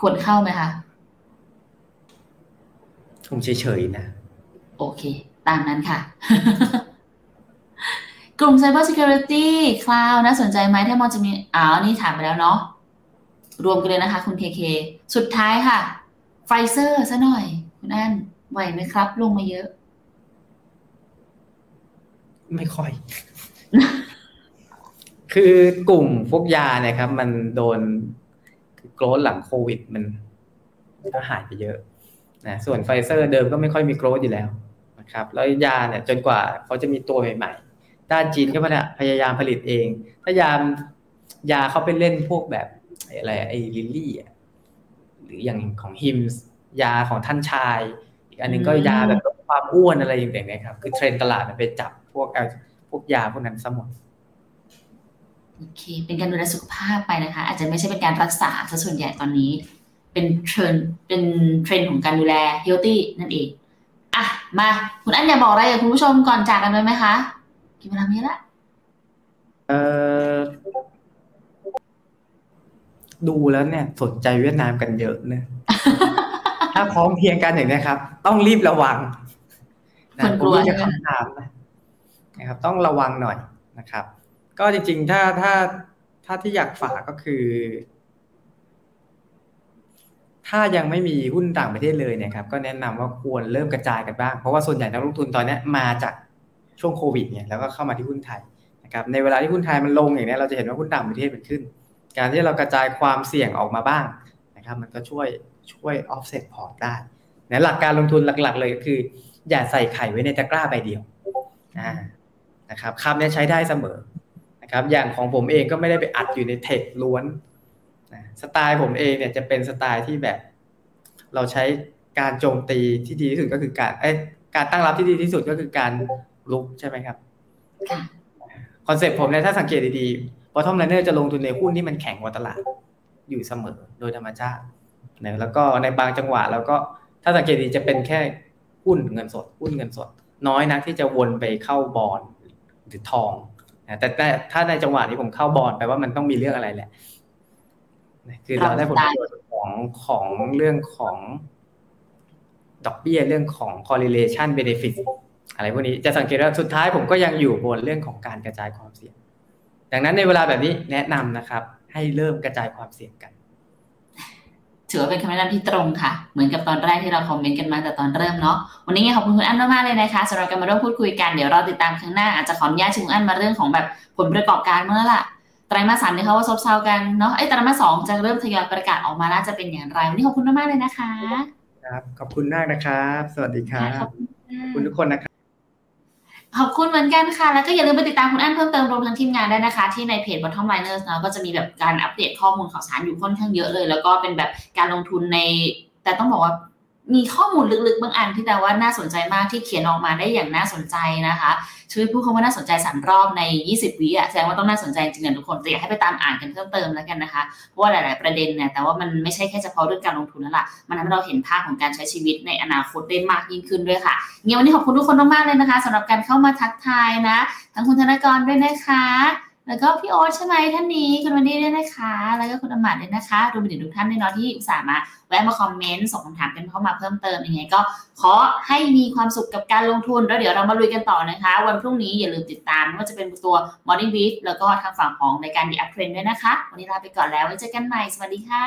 ควรเข้าไหมคะผมเฉยๆนะ โอเค ตามนั้นค่ะ กลุ่ม Cyber Security Cloud น่าสนใจไหมถ้ามองจะมีอ้าวนี่ถามไปแล้วเนาะรวมกันเลยนะคะคุณเคเคสุดท้ายค่ะไฟเซอร์ซะหน่อย คุณอันไหวไหมครับ ลงมาเยอะ ไม่ค่อย คือกลุ่มพวกยาเนี่ยครับ มันโดนโกรธหลังโควิดมันก็หายไปเยอะนะส่วนไฟเซอร์เดิมก็ไม่ค่อยมีโกรธอยู่แล้วนะครับ แล้วยาเนี่ยจนกว่าเขาจะมีตัวใหม่ๆ ด้านจีนก็พยายามผลิตเองถ้ายามยาเขาไปเล่นพวกแบบอะไรไอ้ Lilly อะหรืออย่างของ Hims ยาของท่านชาย อีกอันหนึงก็อืมยาแบบลดความอ้วนอะไรอย่างเงี้ยครับ คือเทรนด์ตลาดมันไปจับพวกเอาพวกยาพวกนั้นซะหมดโอเค เป็นการดูแลสุขภาพไปนะคะ อาจจะไม่ใช่เป็นการรักษาซะส่วนใหญ่ตอนนี้ เป็นเทรนด์เป็นเทรนด์ของการดูแล healthy นั่นเอง อะ มา คุณอันอยากบอกอะไรกับคุณผู้ชมก่อนจากกันไปไหมคะ กินเวลาไม่เยอะละเออดูแล้วเนี่ยสนใจเวียดนามกันเยอะนะ ถ้าพร้อมเพรียงกันอย่างนี้ครับ ต้องรีบระวังนะคนกลัวผมมีใช่จะไหมคำถามนะนะครับ ต้องระวังหน่อยนะครับ ก็จริงๆ ถ้าถ้าถ้าที่อยากฝากก็คือ ถ้ายังไม่มีหุ้นต่างประเทศเลยเนี่ยครับ ก็แนะนำว่าควรเริ่มกระจายกันบ้าง เพราะว่าส่วนใหญ่นักลงทุนตอนเนี้ยมาจาก ช่วงโควิดเนี่ยแล้วก็เข้ามาที่หุ้นไทยนะครับในเวลาที่หุ้นไทยมันลงอย่างนี้เราจะเห็นว่าหุ้นต่างประเทศมันขึ้น การที่เรากระจายความเสี่ยงออกมาบ้างนะครับมันก็ช่วยช่วย offset พอร์ตได้นะหลักการลงทุนหลักๆ เลยก็คือ อย่าใส่ไข่ไว้ในตะกร้าใบเดียวอ่านะครับคำนี้ใช้ได้เสมอนะครับอย่างของผมเองก็ไม่ได้ไปอัดอยู่ในเทคล้วนนะสไตล์ผมเองเนี่ยจะเป็นสไตล์ที่แบบ เราใช้การโจมตีที่ดีที่สุดก็คือการเอ้การตั้งรับที่ดีที่สุดก็คือการ รุกใช่ไหมครับค่ะ concept ผมเนี่ยถ้าสังเกตดีๆ Bottomliner จะลงทุนในหุ้นที่มันแข็งกว่าตลาดอยู่เสมอโดยธรรมชาตินะแล้วก็ในบางจังหวะเราก็ถ้าสังเกตดีจะเป็นแค่หุ้นเงินสดหุ้นเงินสด น้อยนักที่จะวนไปเข้าบอลหรือทองนะแต่แต่ถ้าในจังหวะนี้ผมเข้าบอลแปลว่ามันต้องมีเรื่องอะไรแหละนะคือเราได้ผลประโยชน์ของของเรื่องของ ดอกเบี้ยเรื่องของ correlation benefit อะไรพวกนี้จะสังเกตว่าสุดท้ายผมก็ยังอยู่บนเรื่องของการกระจายความเสี่ยง ดังนั้นในเวลาแบบนี้แนะนำนะครับ ให้เริ่มกระจายความเสี่ยงกัน ถือว่าเป็นคำแนะนำที่ตรงค่ะ เหมือนกับตอนแรกที่เราคอมเมนต์กันมาแต่ตอนเริ่มเนาะวันนี้ขอบคุณคุณอันมากๆเลยนะคะสำหรับการมาร่วมพูดคุยกันเดี๋ยวเราติดตามครั้งหน้าอาจจะขออนุญาตชิงคุณอันมาเรื่องของแบบผลประกอบการเมื่อละไตรมาสสามเนี่ยเขาว่าซบเซากันเนาะไอ้ยไตรมาสสองจะเริ่มทยอยประกาศออกมาน่าจะเป็นอย่างไรวันนี้ขอบคุณมากๆเลยนะคะ ครับ ขอบคุณมากนะครับ สวัสดีครับขอบคุณขอบคุณทุกคนนะครับ ขอบคุณเหมือนกันค่ะ แล้วก็อย่าลืมไปติดตามคุณอันเพิ่มเติมรวมทั้งทีมงานได้นะคะ ที่ในเพจ Bottom Liners เนาะก็จะมีแบบการอัปเดตข้อมูลข่าวสารอยู่ค่อนข้างเยอะเลย แล้วก็เป็นแบบการลงทุนใน แต่ต้องบอกว่า มีข้อมูลลึกๆ บางอันที่แต่ว่าน่าสนใจมากที่เขียนออกมาได้อย่างน่าสนใจนะคะช่วยพูดคำว่าน่าสนใจสามรอบใน 20 วิอะแสดงว่าต้องน่าสนใจจริงๆทุกคนแต่อยากให้ไปตามอ่านกันเพิ่มเติมแล้วกันนะคะเพราะว่าหลาย ๆประเด็นเนี่ยแต่ว่ามันไม่ใช่แค่เฉพาะเรื่องการลงทุนนั่นแหละมันทำให้เราเห็นภาพของการใช้ชีวิตในอนาคตได้มากยิ่งขึ้นด้วยค่ะเงั้นวันนี้ขอบคุณทุกคนมากๆเลยนะคะสำหรับการเข้ามาทักทายนะ ทั้งคุณธนกรด้วยนะคะ แล้วก็พี่โอ๊ตใช่ไหมท่านนี้คุณวันนี้ด้วยนะคะ แล้วก็คุณอมรด้วยนะคะรวมไปถึงทุกท่านด้วยเนาะที่อุตส่าห์มาแวะมาคอมเมนต์ส่งคำถามกันเข้ามาเพิ่มเติมยังไงก็ขอให้มีความสุขกับการลงทุน แล้วเดี๋ยวเรามาลุยกันต่อนะคะ วันพรุ่งนี้อย่าลืมติดตามว่าจะเป็นตัว Morning Brief แล้วก็ทางฝั่งของรายการ The Up Trend ด้วยนะคะ วันนี้ลาไปก่อนแล้วไว้เจอกันใหม่สวัสดีค่ะ